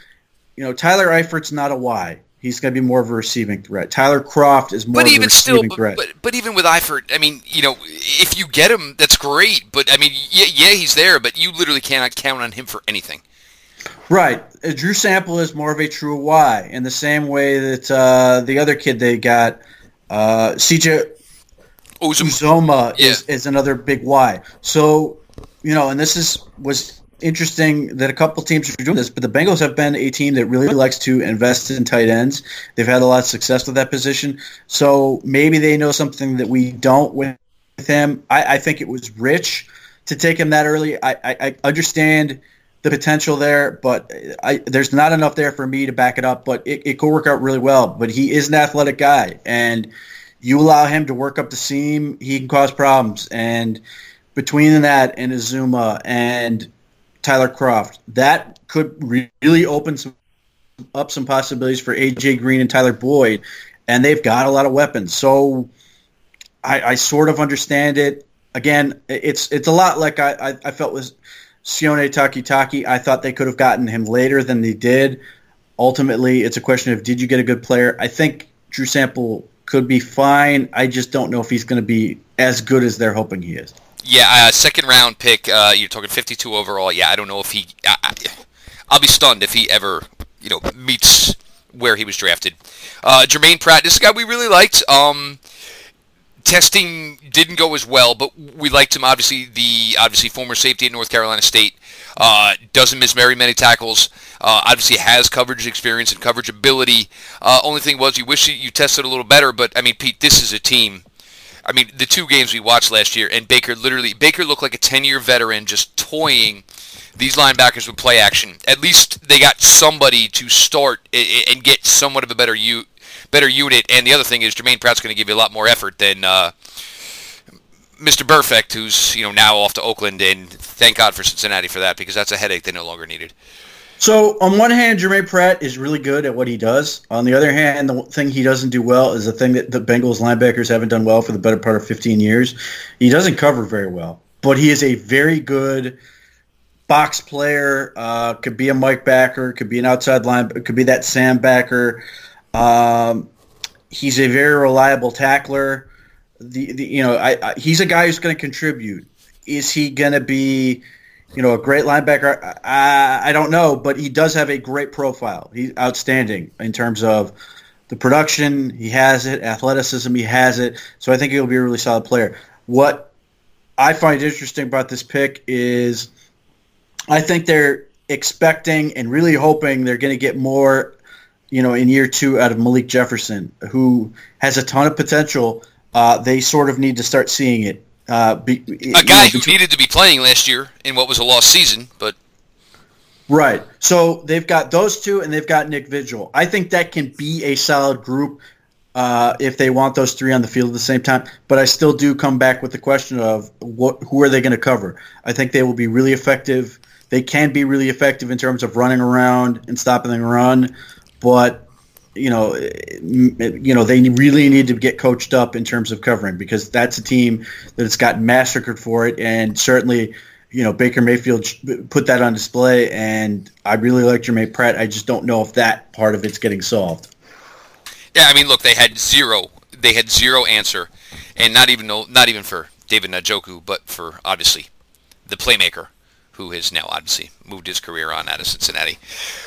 [SPEAKER 2] you know, Tyler Eifert's not a Y. He's going to be more of a receiving threat. Tyler Kroft is more
[SPEAKER 1] but
[SPEAKER 2] of
[SPEAKER 1] even
[SPEAKER 2] a receiving
[SPEAKER 1] still,
[SPEAKER 2] threat.
[SPEAKER 1] but, but but even with Eifert, I mean, you know, if you get him, that's great. But I mean, yeah, yeah, he's there, but you literally cannot count on him for anything.
[SPEAKER 2] Right. Uh, Drew Sample is more of a true Y in the same way that uh, the other kid they got, uh, CJ
[SPEAKER 1] Ozum,
[SPEAKER 2] Uzomah,
[SPEAKER 1] Yeah.
[SPEAKER 2] is, is another big Y. So, you know, and this is was interesting that a couple teams are doing this, but the Bengals have been a team that really likes to invest in tight ends. They've had a lot of success with that position. So maybe they know something that we don't with him. I, I think it was rich to take him that early. I, I, I understand the potential there, but I, there's not enough there for me to back it up. But it, it could work out really well. But he is an athletic guy, and you allow him to work up the seam, he can cause problems. And between that and Uzomah and Tyler Kroft, that could really open some up some possibilities for AJ Green and Tyler Boyd, and they've got a lot of weapons. So I, I sort of understand it. Again, it's it's a lot like I, I, I felt with Sione Takitaki. I thought they could have gotten him later than they did. Ultimately, it's a question of did you get a good player? I think Drew Sample could be fine. I just don't know if he's going to be as good as they're hoping he is.
[SPEAKER 1] Yeah, uh, second round pick. Uh, you're talking 52 overall. Yeah, I don't know if he. I, I, I'll be stunned if he ever, you know, meets where he was drafted. Uh, Jermaine Pratt, this is a guy we really liked. Um, testing didn't go as well, but we liked him. Obviously, the obviously former safety at North Carolina State uh, doesn't miss very many tackles. Uh, obviously, has coverage experience and coverage ability. Uh, only thing was, you wish you tested a little better. But I mean, Pete, this is a team. I mean, the two games we watched last year, and Baker literally Baker looked like a 10-year veteran, just toying these linebackers with play action. At least they got somebody to start and get somewhat of a better u- better unit. And the other thing is, Jermaine Pratt's going to give you a lot more effort than uh, Mr. Perfect, who's you know now off to Oakland. And thank God for Cincinnati for that because that's a headache they no longer needed.
[SPEAKER 2] So on one hand, Jermaine Pratt is really good at what he does. On the other hand, the thing he doesn't do well is the thing that the Bengals linebackers haven't done well for the better part of 15 years. He doesn't cover very well, but he is a very good box player. Uh, could be a Mike backer, could be an outside line, could be that Sam backer. Um, he's a very reliable tackler. The, the you know I, I he's a guy who's going to contribute. Is he going to be you know, a great linebacker. I, I don't know, but he does have a great profile. He's outstanding in terms of the production. He has it, athleticism. He has it. So I think he'll be a really solid player. What I find interesting about this pick is I think they're expecting and really hoping they're going to get more, you know, in year two out of Malik Jefferson, who has a ton of potential. Uh, they sort of need to start seeing it. Uh, be,
[SPEAKER 1] A guy who needed to be playing last year in what was a lost season, but
[SPEAKER 2] Right. So they've got those two, and they've got Nick Vigil. I think that can be a solid group uh, if they want those three on the field at the same time. But I still do come back with the question of what, who are they going to cover? I think they will be really effective. They can be really effective in terms of running around and stopping the run, but you know, eh, you know, they really need to get coached up in terms of covering because that's a team that has got massacred for it, and certainly you know, Baker Mayfield put that on display, and I really like Jermaine Pratt. I just don't know if that part of it's getting solved.
[SPEAKER 1] yeah, I mean, look, they had zero. They had zero answer, and not even no, not even for David Njoku, but for obviously the playmaker, who has now obviously moved his career on out of Cincinnati.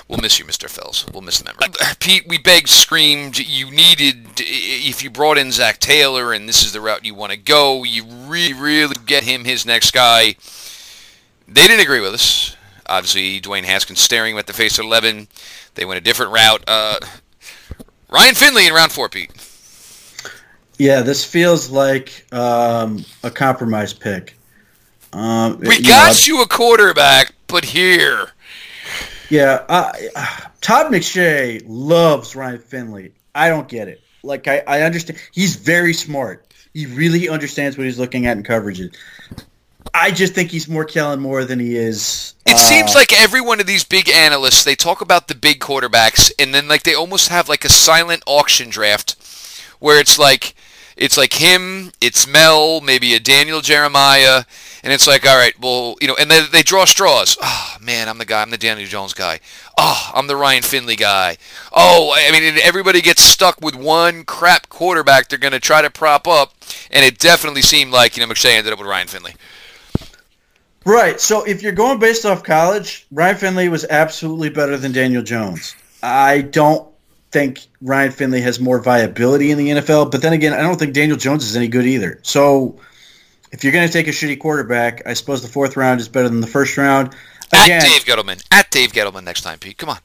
[SPEAKER 1] We'll miss you, Mr. Fells. We'll miss the memory. Pete, we begged, screamed. You needed if you brought in Zac Taylor, and this is the route you want to go. You really, really get him his next guy. They didn't agree with us. Obviously, Dwayne Haskins staring him at the face at 11. They went a different route. Uh, Ryan Finley in round four, Pete.
[SPEAKER 2] Yeah, this feels like um, a compromise pick. Um,
[SPEAKER 1] We
[SPEAKER 2] you
[SPEAKER 1] got
[SPEAKER 2] know,
[SPEAKER 1] you a quarterback, but here.
[SPEAKER 2] Yeah, uh, Todd McShay loves Ryan Finley. I don't get it. Like I, I understand he's very smart. He really understands what he's looking at in coverages. I just think he's more Kellen Moore than he is.
[SPEAKER 1] It
[SPEAKER 2] uh,
[SPEAKER 1] seems like every one of these big analysts, they talk about the big quarterbacks, and then like they almost have like a silent auction draft, where it's like it's like him, it's Mel, maybe a Daniel Jeremiah, And it's like, all right, well, you know, and they, they draw straws. Oh, man, I'm the guy. I'm the Daniel Jones guy. Oh, I'm the Ryan Finley guy. Oh, I mean, everybody gets stuck with one crap quarterback they're going to try to prop up. And it definitely seemed like, you know, McShay ended up with Ryan Finley.
[SPEAKER 2] Right. So if you're going based off college, Ryan Finley was absolutely better than Daniel Jones. I don't think Ryan Finley has more viability in the NFL, but then again, I don't think Daniel Jones is any good either. So if you're going to take a shitty quarterback, I suppose the fourth round is better than the first round.
[SPEAKER 1] Again, At Dave Gettleman. At Dave Gettleman next time, Pete. Come on.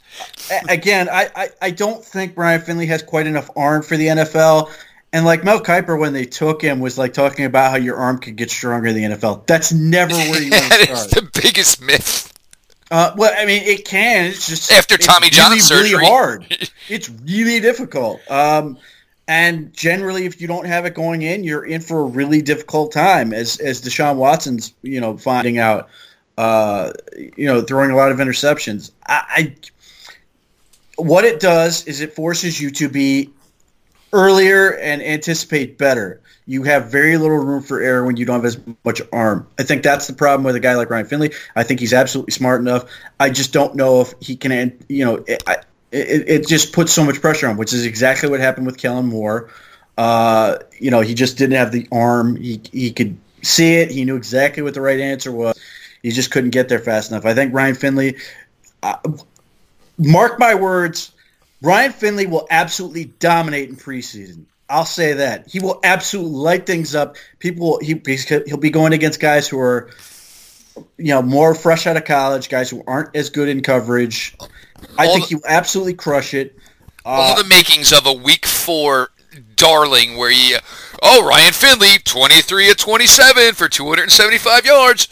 [SPEAKER 2] Again, I, I, I don't think Brian Finley has quite enough arm for the NFL. And like Mel Kiper, when they took him, was like talking about how your arm could get stronger in the NFL. That's never where you want to start.
[SPEAKER 1] It's the biggest myth.
[SPEAKER 2] Uh, well, I mean, it can. It's just
[SPEAKER 1] after Tommy John
[SPEAKER 2] really,
[SPEAKER 1] surgery,
[SPEAKER 2] really hard. it's really difficult. Um, and generally, if you don't have it going in, you're in for a really difficult time. As as Deshaun Watson's, you know, finding out, uh, you know, throwing a lot of interceptions. I, I what it does is it forces you to be earlier and anticipate better. You have very little room for error when you don't have as much arm. I think that's the problem with a guy like Ryan Finley. I think he's absolutely smart enough. I just don't know if he can, you know, it, it just puts so much pressure on, which is exactly what happened with Kellen Moore. Uh, you know, he just didn't have the arm. He, he could see it. He knew exactly what the right answer was. He just couldn't get there fast enough. I think Ryan Finley, uh, mark my words, Ryan Finley will absolutely dominate in preseason. I'll say that he will absolutely light things up. People, he, he'll be going against guys who are, you know, more fresh out of college, guys who aren't as good in coverage. I think the, he will absolutely crush it.
[SPEAKER 1] Uh, all the makings of a week four darling, where you, oh Ryan Finley, twenty three at twenty seven for two hundred and seventy five yards.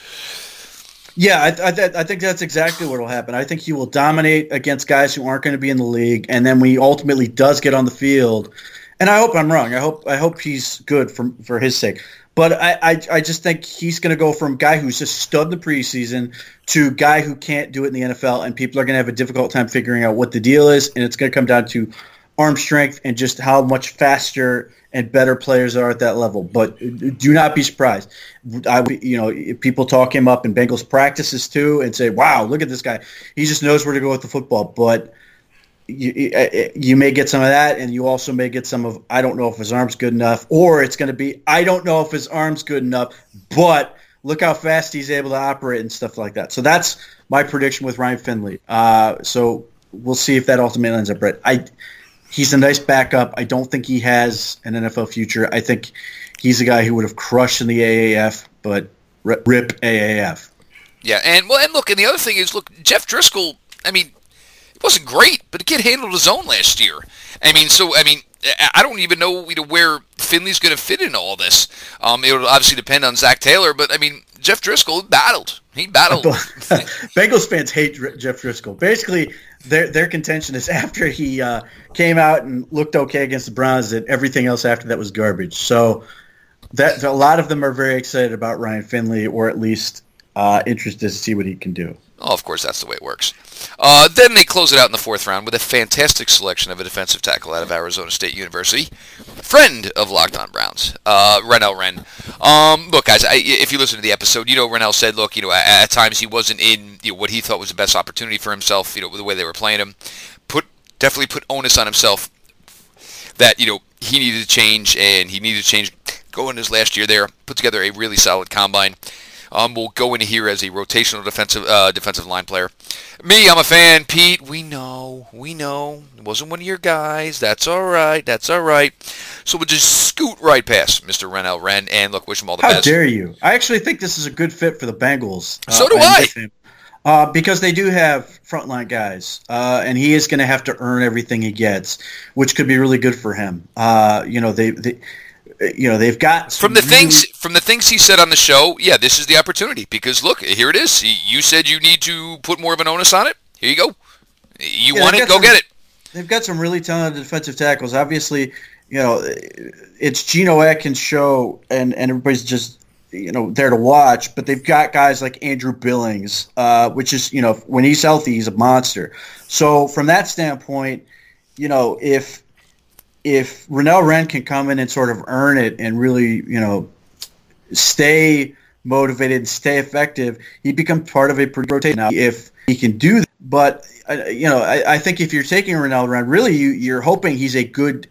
[SPEAKER 2] Yeah, I, I, I, think that's exactly what will happen. I think he will dominate against guys who aren't going to be in the league, and then when he ultimately does get on the field, and I hope I'm wrong. I hope I hope he's good for for his sake. But I, I, I just think he's going to go from guy who's just stud the preseason to guy who can't do it in the NFL, and people are going to have a difficult time figuring out what the deal is, and it's going to come down to arm strength and just how much faster and better players are at that level. But do not be surprised. I, you know, people talk him up in Bengals practices too and say, "Wow, look at this guy. He just knows where to go with the football." But you, you may get some of that, and you also may get some of I don't know if his arm's good enough, or it's going to be I don't know if his arm's good enough, but look how fast he's able to operate and stuff like that. So that's my prediction with Ryan Finley. Uh, so we'll see if that ultimately ends up right. I he's a nice backup. I don't think he has an NFL future. I think he's a guy who would have crushed in the AAF, but rip AAF.
[SPEAKER 1] Yeah, and well, and look, and the other thing is, look, Jeff Driskel. I mean, wasn't great, but the kid handled his own last year. I mean, so I mean, I don't even know, you know where Finley's going to fit in all this. Um, it'll obviously depend on Zac Taylor, but I mean, Jeff Driskel battled. He battled.
[SPEAKER 2] Bengals fans hate Jeff Driskel. Basically, their their contention is after he uh, came out and looked okay against the Browns, that everything else after that was garbage. So that a lot of them are very excited about Ryan Finley, or at least uh, interested to see what he can do.
[SPEAKER 1] Oh, of course, that's the way it works. Uh, then they close it out in the fourth round with a fantastic selection of a defensive tackle out of Arizona State University, friend of Locked On Browns, uh, Renell Wren. Um, look, guys, I, if you listen to the episode, you know Renell said, look, you know, at, at times he wasn't in you know, what he thought was the best opportunity for himself. You know, the way they were playing him, put definitely put onus on himself that you know he needed to change and he needed to change. Go in his last year there, put together a really solid combine um, will go in here as a rotational defensive uh, defensive line player. Me, I'm a fan. Pete, we know, we know. It wasn't one of your guys. That's all right. That's all right. So we'll just scoot right past Mr. Renell Wren and look, wish him all the
[SPEAKER 2] How
[SPEAKER 1] best.
[SPEAKER 2] How dare you? I actually think this is a good fit for the Bengals.
[SPEAKER 1] Uh, so do I.
[SPEAKER 2] Uh, because they do have frontline guys, uh, and he is going to have to earn everything he gets, which could be really good for him. Uh, you know, they, they you know they've got
[SPEAKER 1] from the really... things from the things he said on the show. Yeah, this is the opportunity because look, here it is. You said you need to put more of an onus on it. Here you go. You yeah, want it? Go
[SPEAKER 2] some,
[SPEAKER 1] get it.
[SPEAKER 2] They've got some really talented defensive tackles. Obviously, you know it's Geno Atkins' show, and and everybody's just you know there to watch. But they've got guys like Andrew Billings, uh, which is you know when he's healthy, he's a monster. So from that standpoint, you know if if Renell Wren can come in and sort of earn it and really, you know, stay motivated and stay effective, he becomes part of a rotation. Now, if he can do that, but uh, you know, I, I, think if you're taking Ronaldo around, really, you, you're hoping he's a good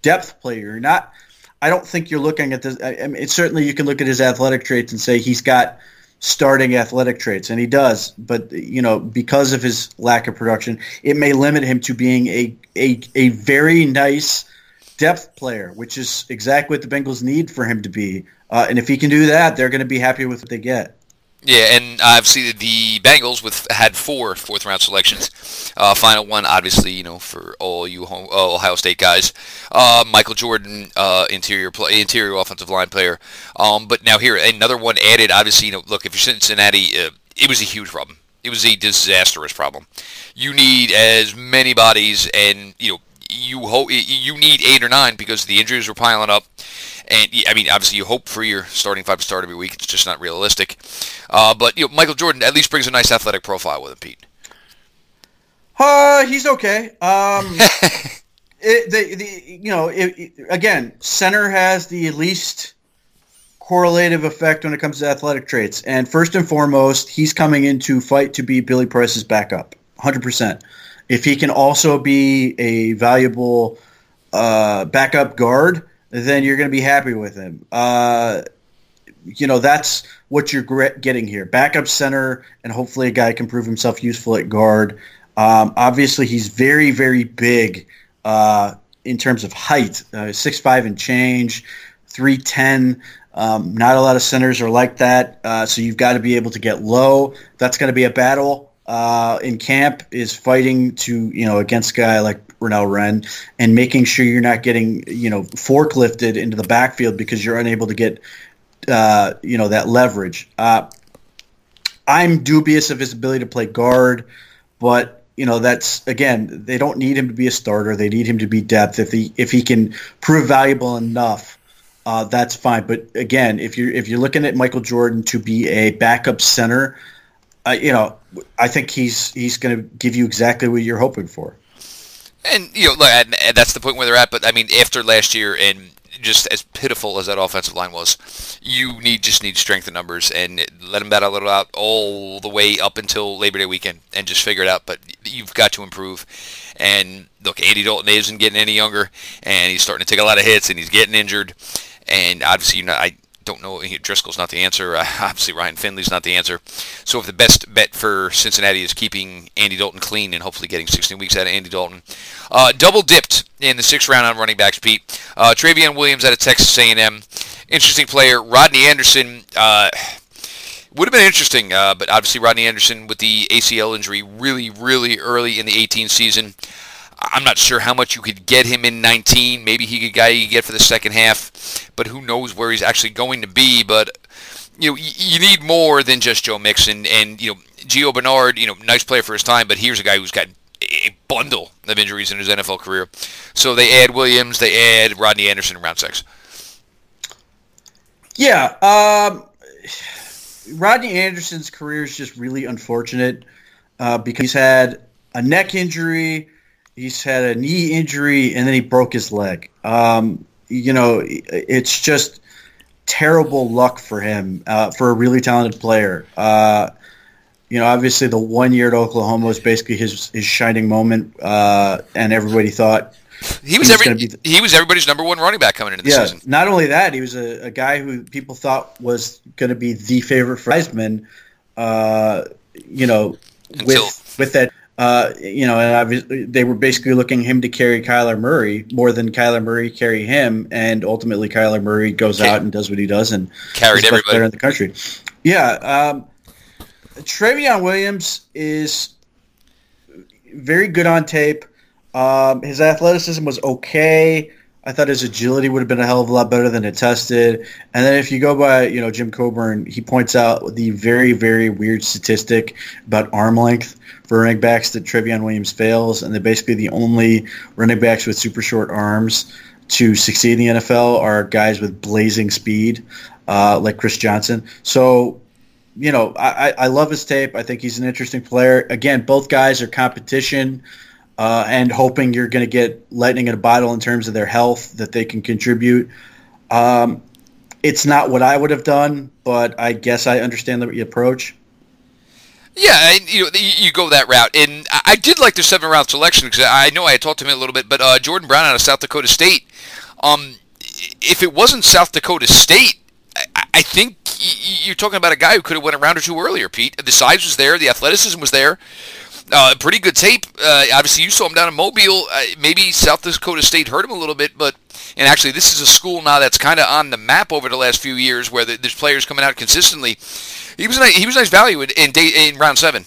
[SPEAKER 2] depth player, not. I don't think you're looking at this. I mean, certainly you can look at his athletic traits and say he's got starting athletic traits, and he does. But you know, because of his lack of production, it may limit him to being a a, a very nice depth player, which is exactly what the Bengals need for him to be. Uh, and if he can do that, they're going to be happy with what they get.
[SPEAKER 1] Yeah, and obviously the Bengals with had four fourth round selections. Uh, final one, obviously, you know, for all you home, uh, Ohio State guys, uh, Michael Jordan, uh, interior play, interior offensive line player. Um, but now here another one added. Obviously, you know, look if you're Cincinnati, uh, it was a huge problem. It was a disastrous problem. You need as many bodies, and you know, you you need eight or nine because the injuries were piling up. And I mean, obviously, you hope for your starting five to start every week. It's just not realistic. Uh, but you know, Michael Jordan at least brings a nice athletic profile with him, Pete.
[SPEAKER 2] Uh, he's okay. Um, it, the, the you know, it, it, again, center has the least correlative effect when it comes to athletic traits. And first and foremost, he's coming in to fight to be Billy Price's backup, hundred percent. If he can also be a valuable uh, backup guard then you're going to be happy with him. Uh, you know, that's what you're getting here. Backup center, and hopefully a guy can prove himself useful at guard. Um, obviously, he's very, very big uh, in terms of height, uh, six five and change, three ten. Um, not a lot of centers are like that, uh, so you've got to be able to get low. That's going to be a battle uh, in camp is fighting to you know against a guy like Renell Wren and making sure you're not getting you know forklifted into the backfield because you're unable to get uh, you know that leverage. Uh, I'm dubious of his ability to play guard, but you know that's again they don't need him to be a starter. They need him to be depth. If he if he can prove valuable enough, uh, that's fine. But again, if you're if you're looking at Michael Jordan to be a backup center uh, you know, I think he's he's going to give you exactly what you're hoping for.
[SPEAKER 1] And you know, and, and that's the point where they're at. But I mean, after last year and just as pitiful as that offensive line was, you need just need strength in numbers and let them battle it out all the way up until Labor Day weekend and just figure it out. But you've got to improve. And look, Andy Dalton isn't getting any younger, and he's starting to take a lot of hits, and he's getting injured. And obviously, you know, I don't know. Driskel's not the answer. Uh, obviously, Ryan Finley's not the answer. So, if the best bet for Cincinnati is keeping Andy Dalton clean and hopefully getting 16 weeks out of Andy Dalton, uh, double dipped in the sixth round on running backs. Pete uh, Trayveon Williams out of Texas A&M, interesting player. Rodney Anderson. Uh, would have been interesting, uh, but obviously Rodney Anderson with the ACL injury really, really early in the 18 season. I'm not sure how much you could get him in 19. Maybe he could guy you get for the second half, but who knows where he's actually going to be. But you know, you need more than just Joe Mixon and you know Gio Bernard. You know, nice player for his time, but here's a guy who's got a bundle of injuries in his NFL career. So they add Williams, they add Rodney Anderson in round six.
[SPEAKER 2] Yeah, um, Rodney Anderson's career is just really unfortunate uh, because he's had a neck injury he's had a knee injury and then he broke his leg. Um, you know, it's just terrible luck for him uh, for a really talented player. Uh, you know, obviously the one year at Oklahoma was basically his his shining moment, uh, and everybody thought
[SPEAKER 1] he was, he was every, the, he was everybody's number one running back coming into the yeah, season.
[SPEAKER 2] Not only that, he was a, a guy who people thought was going to be the favorite for Heisman. Uh, you know, Until. with with that uh, you know, and obviously they were basically looking him to carry Kyler Murray more than Kyler Murray carry him, and ultimately Kyler Murray goes out and does what he does and
[SPEAKER 1] carried everybody
[SPEAKER 2] in the country. Yeah, um, Trayveon Williams is very good on tape. Um, his athleticism was okay. I thought his agility would have been a hell of a lot better than it tested. And then if you go by, you know, Jim Coburn, he points out the very, very weird statistic about arm length for running backs that Trayveon Williams fails, and they're basically the only running backs with super short arms to succeed in the NFL are guys with blazing speed, uh, like Chris Johnson. So, you know, I, I love his tape. I think he's an interesting player. Again, both guys are competition. Uh, and hoping you're going to get lightning in a bottle in terms of their health that they can contribute. Um, it's not what I would have done, but I guess I understand the approach.
[SPEAKER 1] Yeah, you know you go that route, and I did like the seven round selection because I know I had talked to him a little bit, but uh, Jordan Brown out of South Dakota State. Um, if it wasn't South Dakota State, I, I think you're talking about a guy who could have went a round or two earlier. Pete, the size was there, the athleticism was there. Uh, pretty good tape. Uh, obviously, you saw him down in Mobile. Uh, maybe South Dakota State hurt him a little bit, but and actually, this is a school now that's kind of on the map over the last few years, where the, there's players coming out consistently. He was a, he was nice value in, in, day, in round seven.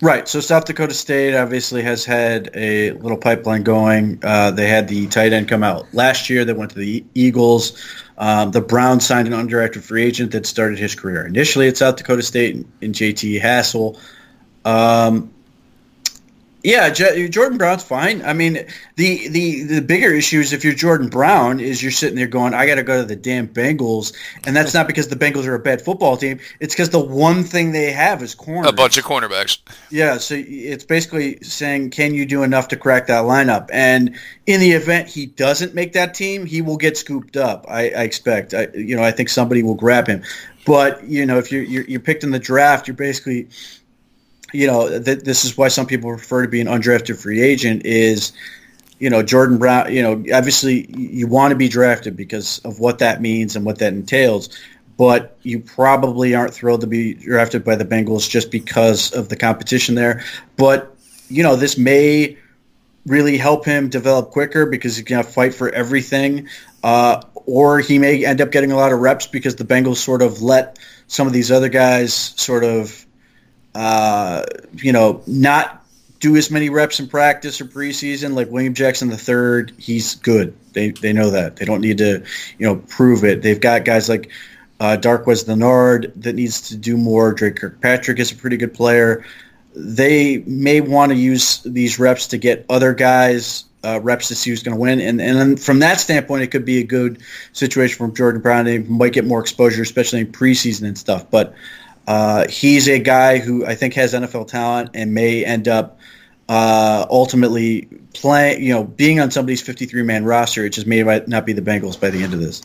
[SPEAKER 2] Right. So South Dakota State obviously has had a little pipeline going. Uh, they had the tight end come out last year. They went to the Eagles. Um, the Browns signed an undrafted free agent that started his career initially at South Dakota State in JT Hassell. Um, yeah, J- Jordan Brown's fine. I mean, the, the the bigger issue is if you're Jordan Brown, is you're sitting there going, I got to go to the damn Bengals, and that's not because the Bengals are a bad football team. It's because the one thing they have is corner.
[SPEAKER 1] A bunch of cornerbacks.
[SPEAKER 2] Yeah, so it's basically saying, can you do enough to crack that lineup? And in the event he doesn't make that team, he will get scooped up. I, I expect. I, you know, I think somebody will grab him. But you know, if you're, you're you're picked in the draft, you're basically you know, th- this is why some people prefer to be an undrafted free agent is, you know, Jordan Brown, you know, obviously you want to be drafted because of what that means and what that entails, but you probably aren't thrilled to be drafted by the Bengals just because of the competition there. But, you know, this may really help him develop quicker because he's going to fight for everything. Uh, or he may end up getting a lot of reps because the Bengals sort of let some of these other guys sort of uh, you know, not do as many reps in practice or preseason like William Jackson the third. He's good. They they know that. They don't need to, you know, prove it. They've got guys like uh, Darqueze Dennard that needs to do more. Dre Kirkpatrick is a pretty good player. They may want to use these reps to get other guys uh, reps to see who's going to win. And and from that standpoint, it could be a good situation for Jordan Brown. He might get more exposure, especially in preseason and stuff. But uh, he's a guy who I think has NFL talent and may end up uh, ultimately playing, you know, being on somebody's 53 man roster. It just may not be the Bengals by the end of this.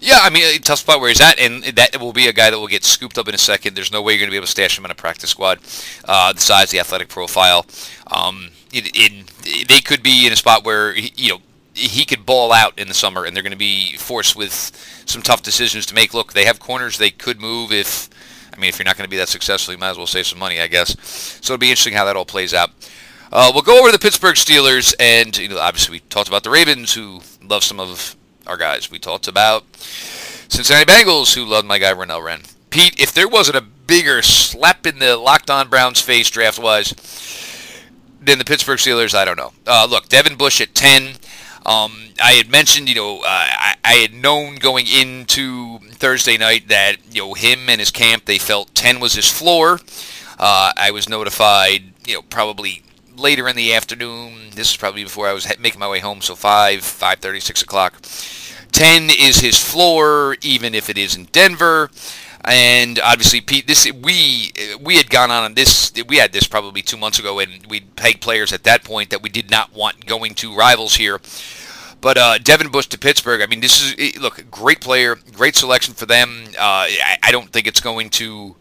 [SPEAKER 1] Yeah, I mean, tough spot where he's at, and that will be a guy that will get scooped up in a second. There's no way you're going to be able to stash him in a practice squad. Uh, the size, the athletic profile, um, in, they could be in a spot where he, you know he could ball out in the summer, and they're going to be forced with some tough decisions to make. Look, they have corners they could move if I mean, if you're not going to be that successful, you might as well save some money, I guess. So it'll be interesting how that all plays out. Uh, we'll go over the Pittsburgh Steelers, and you know, obviously we talked about the Ravens, who love some of our guys. We talked about Cincinnati Bengals, who love my guy Renell Wren. Pete, if there wasn't a bigger slap in the locked on Browns face draft wise than the Pittsburgh Steelers, I don't know. Uh, look, Devin Bush at 10. Um, I had mentioned, you know, uh, I, I, had known going into Thursday night that, you know, him and his camp, they felt 10 was his floor. Uh, I was notified, you know, probably later in the afternoon. This is probably before I was making my way home, so 5, 5.30, 6 o'clock. 10 is his floor, even if it is in Denver. And obviously, Pete, this we we had gone on this. We had this probably two months ago, and we pegged players at that point that we did not want going to rivals here. But uh, Devin Bush to Pittsburgh. I mean, this is look great player, great selection for them. Uh, I, I don't think it's going to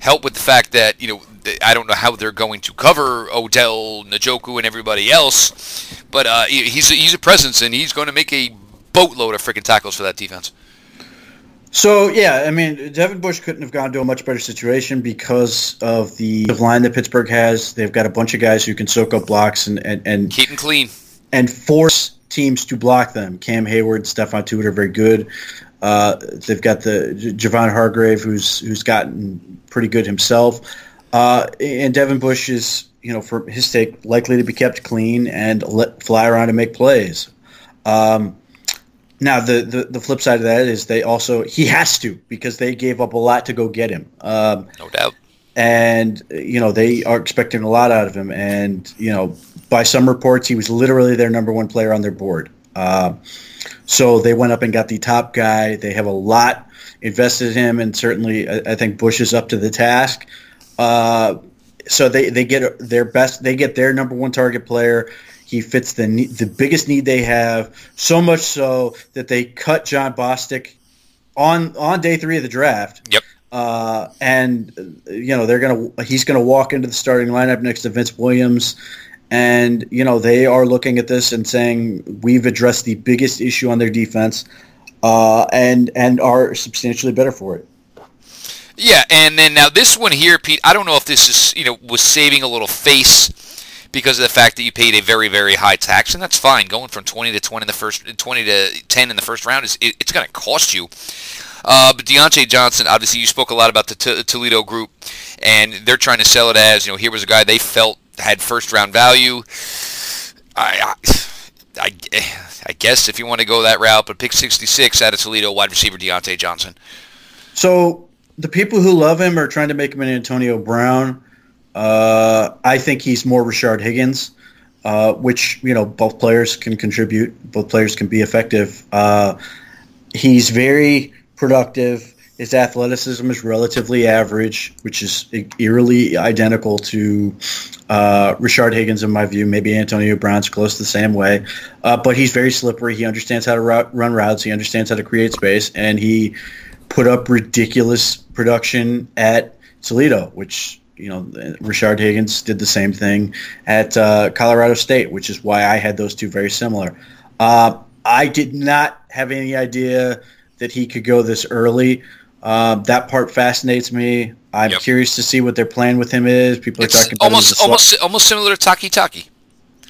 [SPEAKER 1] help with the fact that you know I don't know how they're going to cover Odell, Njoku, and everybody else, but uh, he's he's a presence and he's going to make a boatload of freaking tackles for that defense.
[SPEAKER 2] So yeah, I mean, Devin Bush couldn't have gone to a much better situation because of the line that Pittsburgh has. They've got a bunch of guys who can soak up blocks and and, and
[SPEAKER 1] keep them clean
[SPEAKER 2] and force teams to block them. Cam Heyward, Stephon Tuitt are very good. Uh, they've got the Javon Hargrave, who's who's gotten pretty good himself, uh, and Devin Bush is, you know, for his sake, likely to be kept clean and let fly around and make plays. Um, now the, the, the flip side of that is they also he has to because they gave up a lot to go get him. Um,
[SPEAKER 1] no doubt.
[SPEAKER 2] And you know they are expecting a lot out of him. And you know by some reports he was literally their number one player on their board. Uh, so they went up and got the top guy. They have a lot invested in him, and certainly I, I think Bush is up to the task. Uh, so they, they get their best. They get their number one target player. He fits the the biggest need they have, so much so that they cut Jon Bostic on on day three of the draft.
[SPEAKER 1] Yep.
[SPEAKER 2] Uh, and you know they're gonna he's gonna walk into the starting lineup next to Vince Williams, and you know they are looking at this and saying we've addressed the biggest issue on their defense, uh, and and are substantially better for it.
[SPEAKER 1] Yeah, and then now this one here, Pete. I don't know if this is you know was saving a little face because of the fact that you paid a very very high tax, and that's fine. Going from 20 to 20 in the first 20 to 10 in the first round is it, it's going to cost you. Uh, but Diontae Johnson, obviously, you spoke a lot about the T- Toledo group, and they're trying to sell it as you know here was a guy they felt had first round value. I, I, I, guess if you want to go that route, but pick 66 out of Toledo, wide receiver Diontae Johnson.
[SPEAKER 2] So the people who love him are trying to make him an Antonio Brown. Uh, I think he's more Rashard Higgins, uh, which you know both players can contribute. Both players can be effective. Uh, he's very productive. His athleticism is relatively average, which is eerily identical to uh, Rashard Higgins in my view. Maybe Antonio Brown's close the same way, uh, but he's very slippery. He understands how to route, run routes. He understands how to create space, and he put up ridiculous production at Toledo, which you know Rashard Higgins did the same thing at uh, Colorado State, which is why I had those two very similar. Uh, I did not have any idea that he could go this early. Uh, that part fascinates me. I'm yep. curious to see what their plan with him is. People it's are talking
[SPEAKER 1] almost almost almost similar to Takitaki.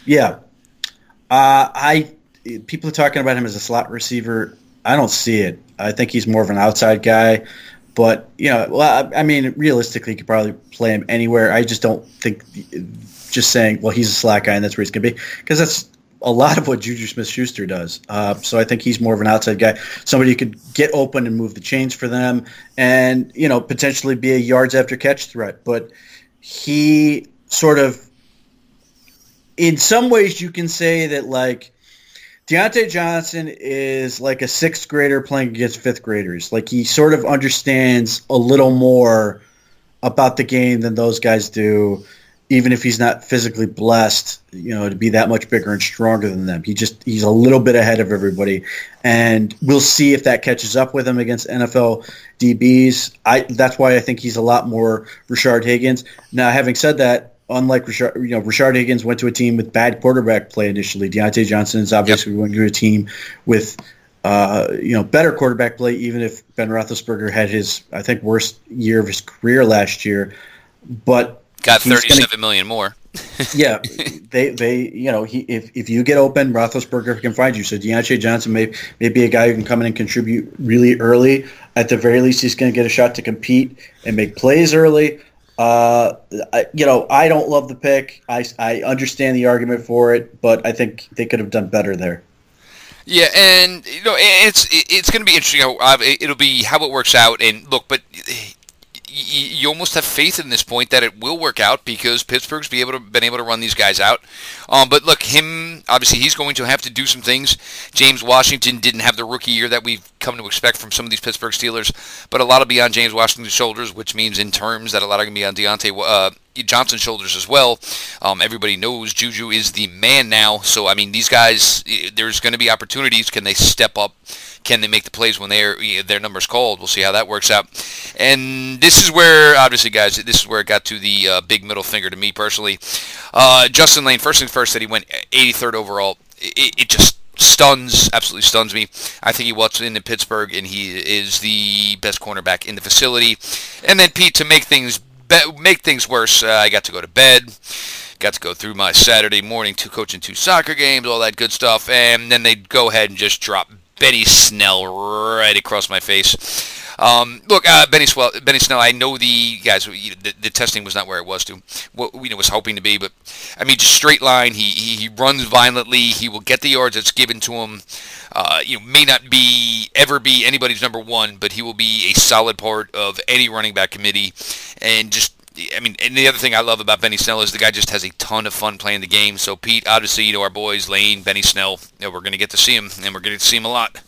[SPEAKER 2] Yeah, uh, I people are talking about him as a slot receiver. I don't see it. I think he's more of an outside guy. But you know, well, I mean, realistically, you could probably play him anywhere. I just don't think just saying, well, he's a slack guy and that's where he's going to be, because that's a lot of what Juju Smith Schuster does. Uh, so I think he's more of an outside guy, somebody who could get open and move the chains for them, and you know potentially be a yards after catch threat. But he sort of, in some ways, you can say that like Diontae Johnson is like a sixth grader playing against fifth graders. Like he sort of understands a little more about the game than those guys do even if he's not physically blessed, you know, to be that much bigger and stronger than them. He just he's a little bit ahead of everybody, and we'll see if that catches up with him against NFL DBs. I that's why I think he's a lot more Rashard Higgins. Now, having said that, unlike Rashard, you know, Rashard Higgins went to a team with bad quarterback play initially. Diontae Johnson is obviously yep. to a team with. Uh, you know, better quarterback play. Even if Ben Roethlisberger had his, I think, worst year of his career last year, but
[SPEAKER 1] Got thirty-seven gonna, million more.
[SPEAKER 2] yeah, they they you know he if, if you get open, Roethlisberger can find you. So Diontae Johnson may may be a guy who can come in and contribute really early. At the very least, he's going to get a shot to compete and make plays early. Uh, I, you know, I don't love the pick. I, I understand the argument for it, but I think they could have done better there.
[SPEAKER 1] Yeah, and you know, it's it's going to be interesting. How, it'll be how it works out. And look, but you almost have faith in this point that it will work out because Pittsburgh's be able to been able to run these guys out. Um, but look, him obviously he's going to have to do some things. James Washington didn't have the rookie year that we've come to expect from some of these Pittsburgh Steelers, but a lot will be on James Washington's shoulders, which means in terms that a lot are going to be on Diontae uh, Johnson's shoulders as well. Um, everybody knows Juju is the man now, so I mean these guys. There's going to be opportunities. Can they step up? Can they make the plays when their their numbers called? We'll see how that works out. And this is where, obviously, guys, this is where it got to the uh, big middle finger to me personally. Uh, Justin Layne, first things first, that he went 83rd overall. It, it just stuns, absolutely stuns me. I think he walks into Pittsburgh and he is the best cornerback in the facility. And then Pete, to make things be- make things worse, uh, I got to go to bed. Got to go through my Saturday morning to coaching two soccer games, all that good stuff, and then they go ahead and just drop Benny Snell right across my face. Um, look, uh, Benny, Swell, Benny Snell, I know the guys. The, the, testing was not where it was to. What you know was hoping to be, but I mean, just straight line. He, he, he runs violently. He will get the yards that's given to him. Uh, you know, may not be ever be anybody's number one, but he will be a solid part of any running back committee, and just I mean, and the other thing I love about Benny Snell is the guy just has a ton of fun playing the game. So Pete, obviously, you know our boys Layne, Benny Snell, you know, we're going to get to see him, and we're going to see him a lot.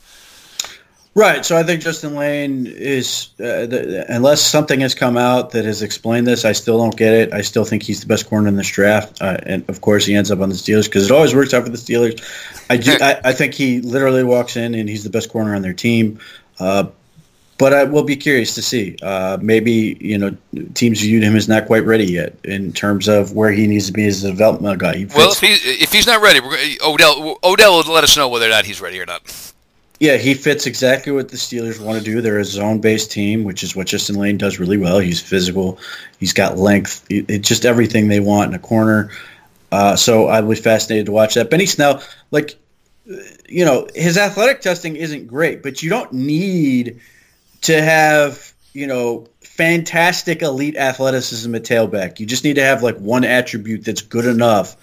[SPEAKER 2] Right. So I think Justin Layne is, uh, the, unless something has come out that has explained this, I still don't get it. I still think he's the best corner in this draft, uh, and of course he ends up on the Steelers because it always works out for the Steelers. I do. I, I, think he literally walks in and he's the best corner on their team. Uh, but I will be curious to see. Uh, maybe you know teams viewed him as not quite ready yet in terms of where he needs to be as a developmental guy.
[SPEAKER 1] He well, if, he, if he's not ready, Odell Odell will let us know whether or not he's ready or not.
[SPEAKER 2] Yeah, he fits exactly what the Steelers want to do. They're a zone-based team, which is what Justin Layne does really well. He's physical, he's got length, it's just everything they want in a corner. Uh, so I was fascinated to watch that. Benny Snell, like, you know, his athletic testing isn't great, but you don't need to have, you know, fantastic elite athleticism at tailback. You just need to have like one attribute that's good enough,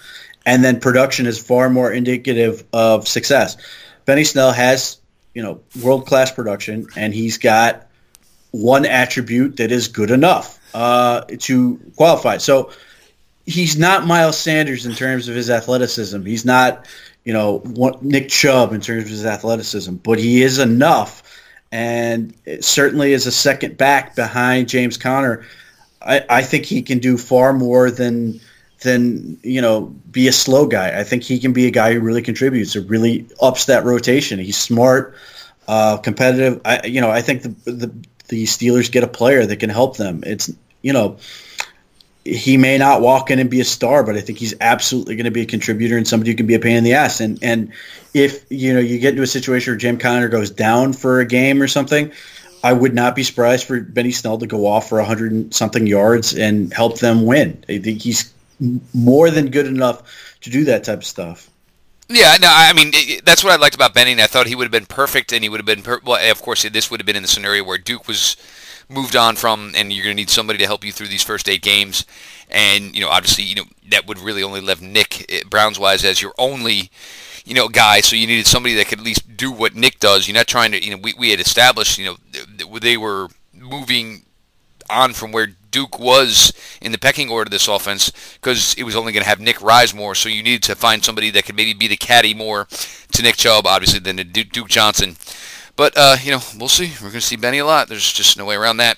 [SPEAKER 2] and then production is far more indicative of success. Benny Snell has you know, world class production, and he's got one attribute that is good enough uh, to qualify. So he's not Miles Sanders in terms of his athleticism. He's not, you know, Nick Chubb in terms of his athleticism, but he is enough, and certainly as a second back behind James Conner, I, I think he can do far more than than you know be a slow guy. I think he can be a guy who really contributes or really ups that rotation. He's smart, uh, competitive. I you know I think the, the the Steelers get a player that can help them. It's you know he may not walk in and be a star, but I think he's absolutely going to be a contributor and somebody who can be a pain in the ass. And and if you know you get into a situation where Jim Conner goes down for a game or something, I would not be surprised for Benny Snell to go off for hundred something yards and help them win. I think he's more than good enough to do that type of stuff.
[SPEAKER 1] Yeah, no, I mean that's what I liked about Benny. I thought he would have been perfect, and he would have been per- well. Of course, this would have been in the scenario where Duke was moved on from, and you're going to need somebody to help you through these first eight games. And you know, obviously, you know that would really only leave Nick eh, Browns wise as your only, you know, guy. So you needed somebody that could at least do what Nick does. You're not trying to, you know, we we had established, you know, they were moving on from where Duke was in the pecking order of this offense because it was only going to have Nick rise more. So you needed to find somebody that could maybe be the caddy more to Nick Chubb, obviously, than to Duke Johnson. But, uh, you know, we'll see. We're going to see Benny a lot. There's just no way around that.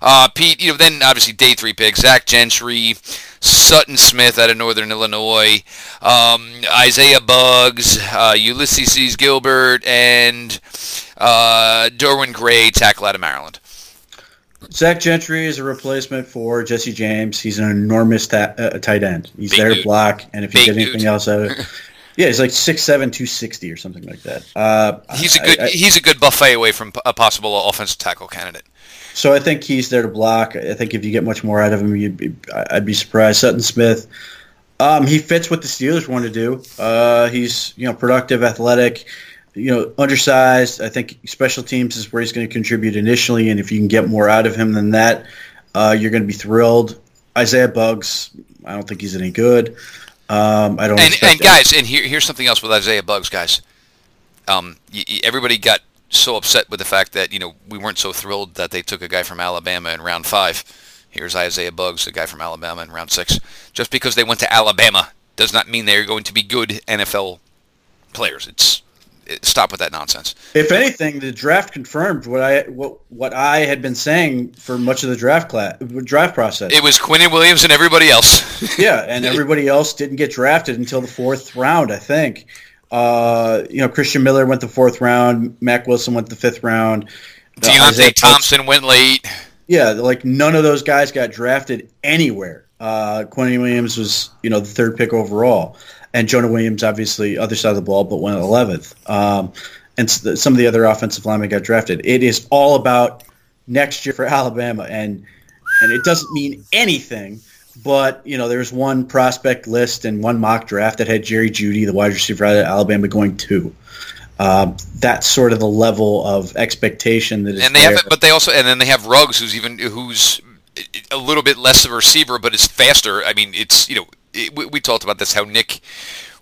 [SPEAKER 1] Uh, Pete, you know, then obviously day three picks, Zach Gentry, Sutton Smith out of Northern Illinois, um, Isaiah Buggs, uh, Ulysses Gilbert, and uh, Derwin Gray, tackle out of Maryland.
[SPEAKER 2] Zach Gentry is a replacement for Jesse James. He's an enormous ta- uh, tight end. He's Big there dude. to block, and if you get anything dude. else out of it, yeah, he's like 6'7", 260 or something like that. Uh,
[SPEAKER 1] he's a good I, I, he's a good buffet away from a possible offensive tackle candidate.
[SPEAKER 2] So I think he's there to block. I think if you get much more out of him, you'd be, I'd be surprised. Sutton Smith, um, he fits what the Steelers want to do. Uh, he's you know productive, athletic you know, undersized. I think special teams is where he's going to contribute initially, and if you can get more out of him than that, uh, you're going to be thrilled. Isaiah Buggs, I don't think he's any good. Um, I don't.
[SPEAKER 1] And, and guys, and here, here's something else with Isaiah Buggs, guys. Um, y- y- everybody got so upset with the fact that you know we weren't so thrilled that they took a guy from Alabama in round five. Here's Isaiah Buggs, a guy from Alabama in round six. Just because they went to Alabama does not mean they're going to be good NFL players. It's stop with that nonsense.
[SPEAKER 2] If anything, the draft confirmed what I what what I had been saying for much of the draft class draft process.
[SPEAKER 1] It was Quinnen Williams and everybody else.
[SPEAKER 2] yeah, and everybody else didn't get drafted until the fourth round, I think. Uh, you know, Christian Miller went the fourth round. Mack Wilson went the fifth round.
[SPEAKER 1] Deionte Thompson went late.
[SPEAKER 2] Yeah, like none of those guys got drafted anywhere. Uh, Quinnen Williams was, you know, the third pick overall and Jonah Williams, obviously, other side of the ball, but went 11th. Um, and some of the other offensive linemen got drafted. It is all about next year for Alabama, and and it doesn't mean anything. But you know, there's one prospect list and one mock draft that had Jerry Jeudy, the wide receiver out of Alabama, going two. Um, that's sort of the level of expectation that is.
[SPEAKER 1] And they
[SPEAKER 2] there.
[SPEAKER 1] have, but they also, and then they have Ruggs, who's even who's a little bit less of a receiver, but is faster. I mean, it's you know it, we, we, talked about this how Nick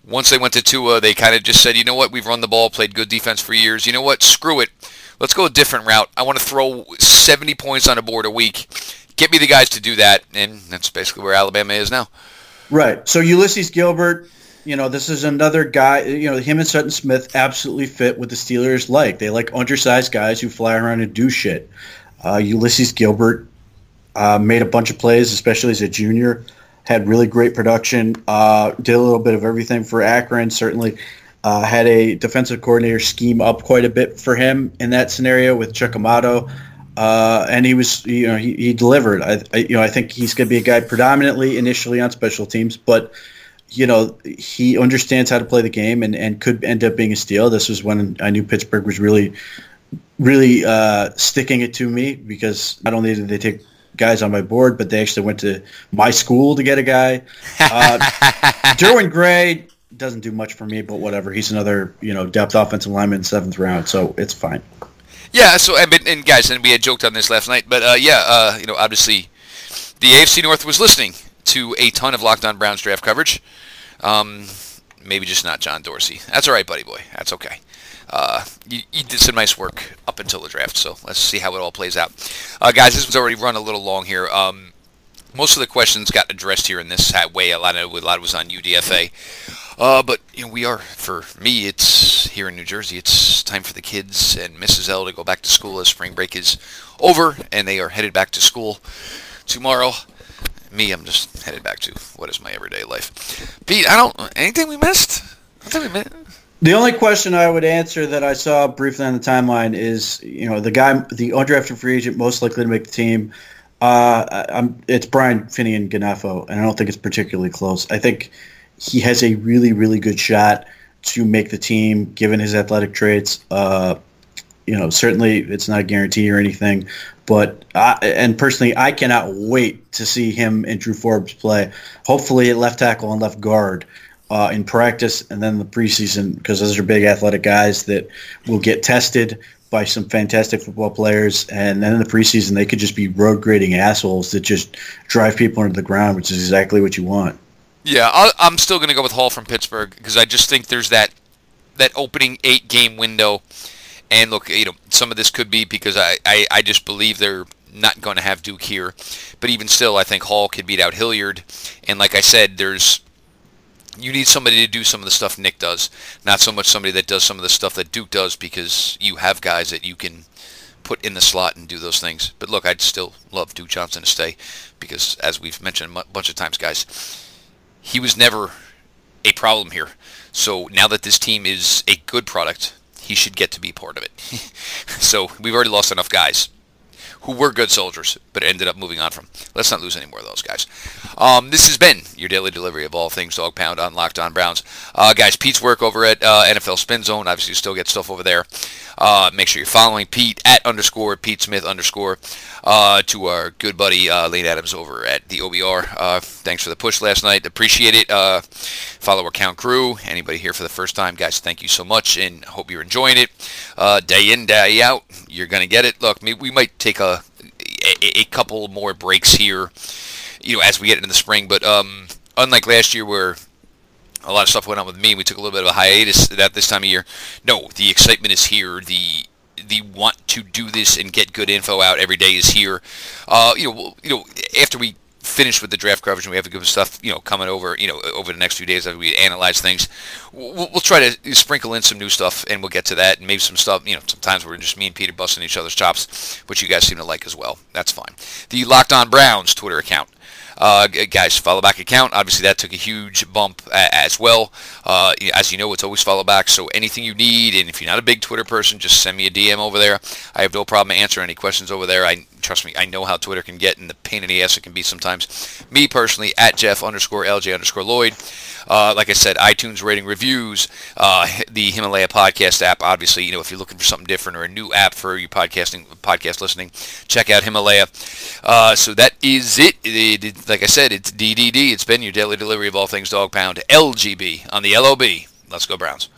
[SPEAKER 1] once they went to Tua, they kind of just said, you know what, we've run the ball, played good defense for years. You know what, screw it. Let's go a different route. I want to throw 70 points on a board a week. Get me the guys to do that, and that's basically where Alabama is now.
[SPEAKER 2] Right. So Ulysses Gilbert, you know, this is another guy. You know, him and Sutton Smith absolutely fit what the Steelers like. They like undersized guys who fly around and do shit. Uh, Ulysses Gilbert uh, made a bunch of plays, especially as a junior had really great production. Uh, did a little bit of everything for Akron. Certainly uh, had a defensive coordinator scheme up quite a bit for him in that scenario with Chuck Amato. uh, and he was, you know, he, he delivered. I, I, you know, I think he's going to be a guy predominantly initially on special teams, but you know, he understands how to play the game and, and could end up being a steal. This was when I knew Pittsburgh was really, really uh, sticking it to me because not only did they take guys on my board, but they actually went to my school to get a guy. Uh, Derwin Gray doesn't do much for me, but whatever. He's another you know depth offensive lineman seventh round, so it's fine.
[SPEAKER 1] Yeah. So and, and guys, and we had joked on this last night, but uh, yeah, uh, you know, obviously, the AFC North was listening to a ton of Locked On Browns draft coverage. Um, maybe just not John Dorsey. That's all right, buddy boy. That's okay. Uh, you, you, did some nice work up until the draft, so let's see how it all plays out. Uh, guys, this was already run a little long here. Um, most of the questions got addressed here in this way. A lot of a lot was on UDFA. Uh, but you know, we are for me. It's here in New Jersey. It's time for the kids and Mrs. L to go back to school as spring break is over, and they are headed back to school tomorrow. Me, I'm just headed back to what is my everyday life. Pete, I don't anything we missed. I think we missed.
[SPEAKER 2] The only question I would answer that I saw briefly on the timeline is, you know, the guy, the undrafted free agent most likely to make the team. Uh, it's Brian Fineanganofo, and I don't think it's particularly close. I think he has a really, really good shot to make the team, given his athletic traits. Uh, you know, certainly it's not a guarantee or anything, but I, and personally, I cannot wait to see him and Drew Forbes play. Hopefully, at left tackle and left guard uh, in practice, and then the preseason because those are big athletic guys that will get tested by some fantastic football players, and then in the preseason they could just be road grading assholes that just drive people into the ground, which is exactly what you want.
[SPEAKER 1] Yeah, i am still going to go with Hall from Pittsburgh because I just think there's that that opening eight game window. And look, you know, some of this could be because I, I, I just believe they're not going to have Duke here. But even still, I think Hall could beat out Hilliard. And like I said, there's you need somebody to do some of the stuff Nick does, not so much somebody that does some of the stuff that Duke does because you have guys that you can put in the slot and do those things. But look, I'd still love Duke Johnson to stay because, as we've mentioned a bunch of times, guys, he was never a problem here. So now that this team is a good product, he should get to be part of it. so we've already lost enough guys who were good soldiers, but ended up moving on from. Let's not lose any more of those guys. Um, this has been your daily delivery of all things Dog Pound on Locked On Browns. Uh, guys, Pete's work over at uh, NFL Spin Zone. Obviously, still get stuff over there. Uh, make sure you're following Pete at underscore Pete Smith underscore uh, to our good buddy uh, Lane Adams over at the OBR. Uh, thanks for the push last night. Appreciate it. Follow account crew. Anybody here for the first time, guys, thank you so much and hope you're enjoying it. Day in, day out, you're going to get it. Look, we might take a, a, a, couple more breaks here, you know, as we get into the spring, but um, unlike last year where a lot of stuff went on with me. We took a little bit of a hiatus at this time of year. No, the excitement is here. The the want to do this and get good info out every day is here. Uh, you know, you know, after we finish with the draft coverage and we have the good stuff, you know, coming over, you know, over the next few days as we analyze things, we'll, we'll, try to sprinkle in some new stuff and we'll get to that and maybe some stuff, you know, sometimes we're just me and Peter busting each other's chops, which you guys seem to like as well. That's fine. The Locked On Browns Twitter account. Uh, guys, follow back account. Obviously, that took a huge bump as well. Uh, as you know, it's always follow back. So anything you need, and if you're not a big Twitter person, just send me a DM over there. I have no problem answering any questions over there. I trust me, I know how Twitter can get and the pain in the ass it can be sometimes. Me personally, at Jeff underscore LJ underscore Lloyd. Uh, like I said, iTunes rating reviews, uh, the Himalaya podcast app. Obviously, you know if you're looking for something different or a new app for your podcasting, podcast listening, check out Himalaya. Uh, so that is it. It, it. Like I said, it's DDD. It's been your daily delivery of all things dog pound. LGB on the LOB. Let's go Browns.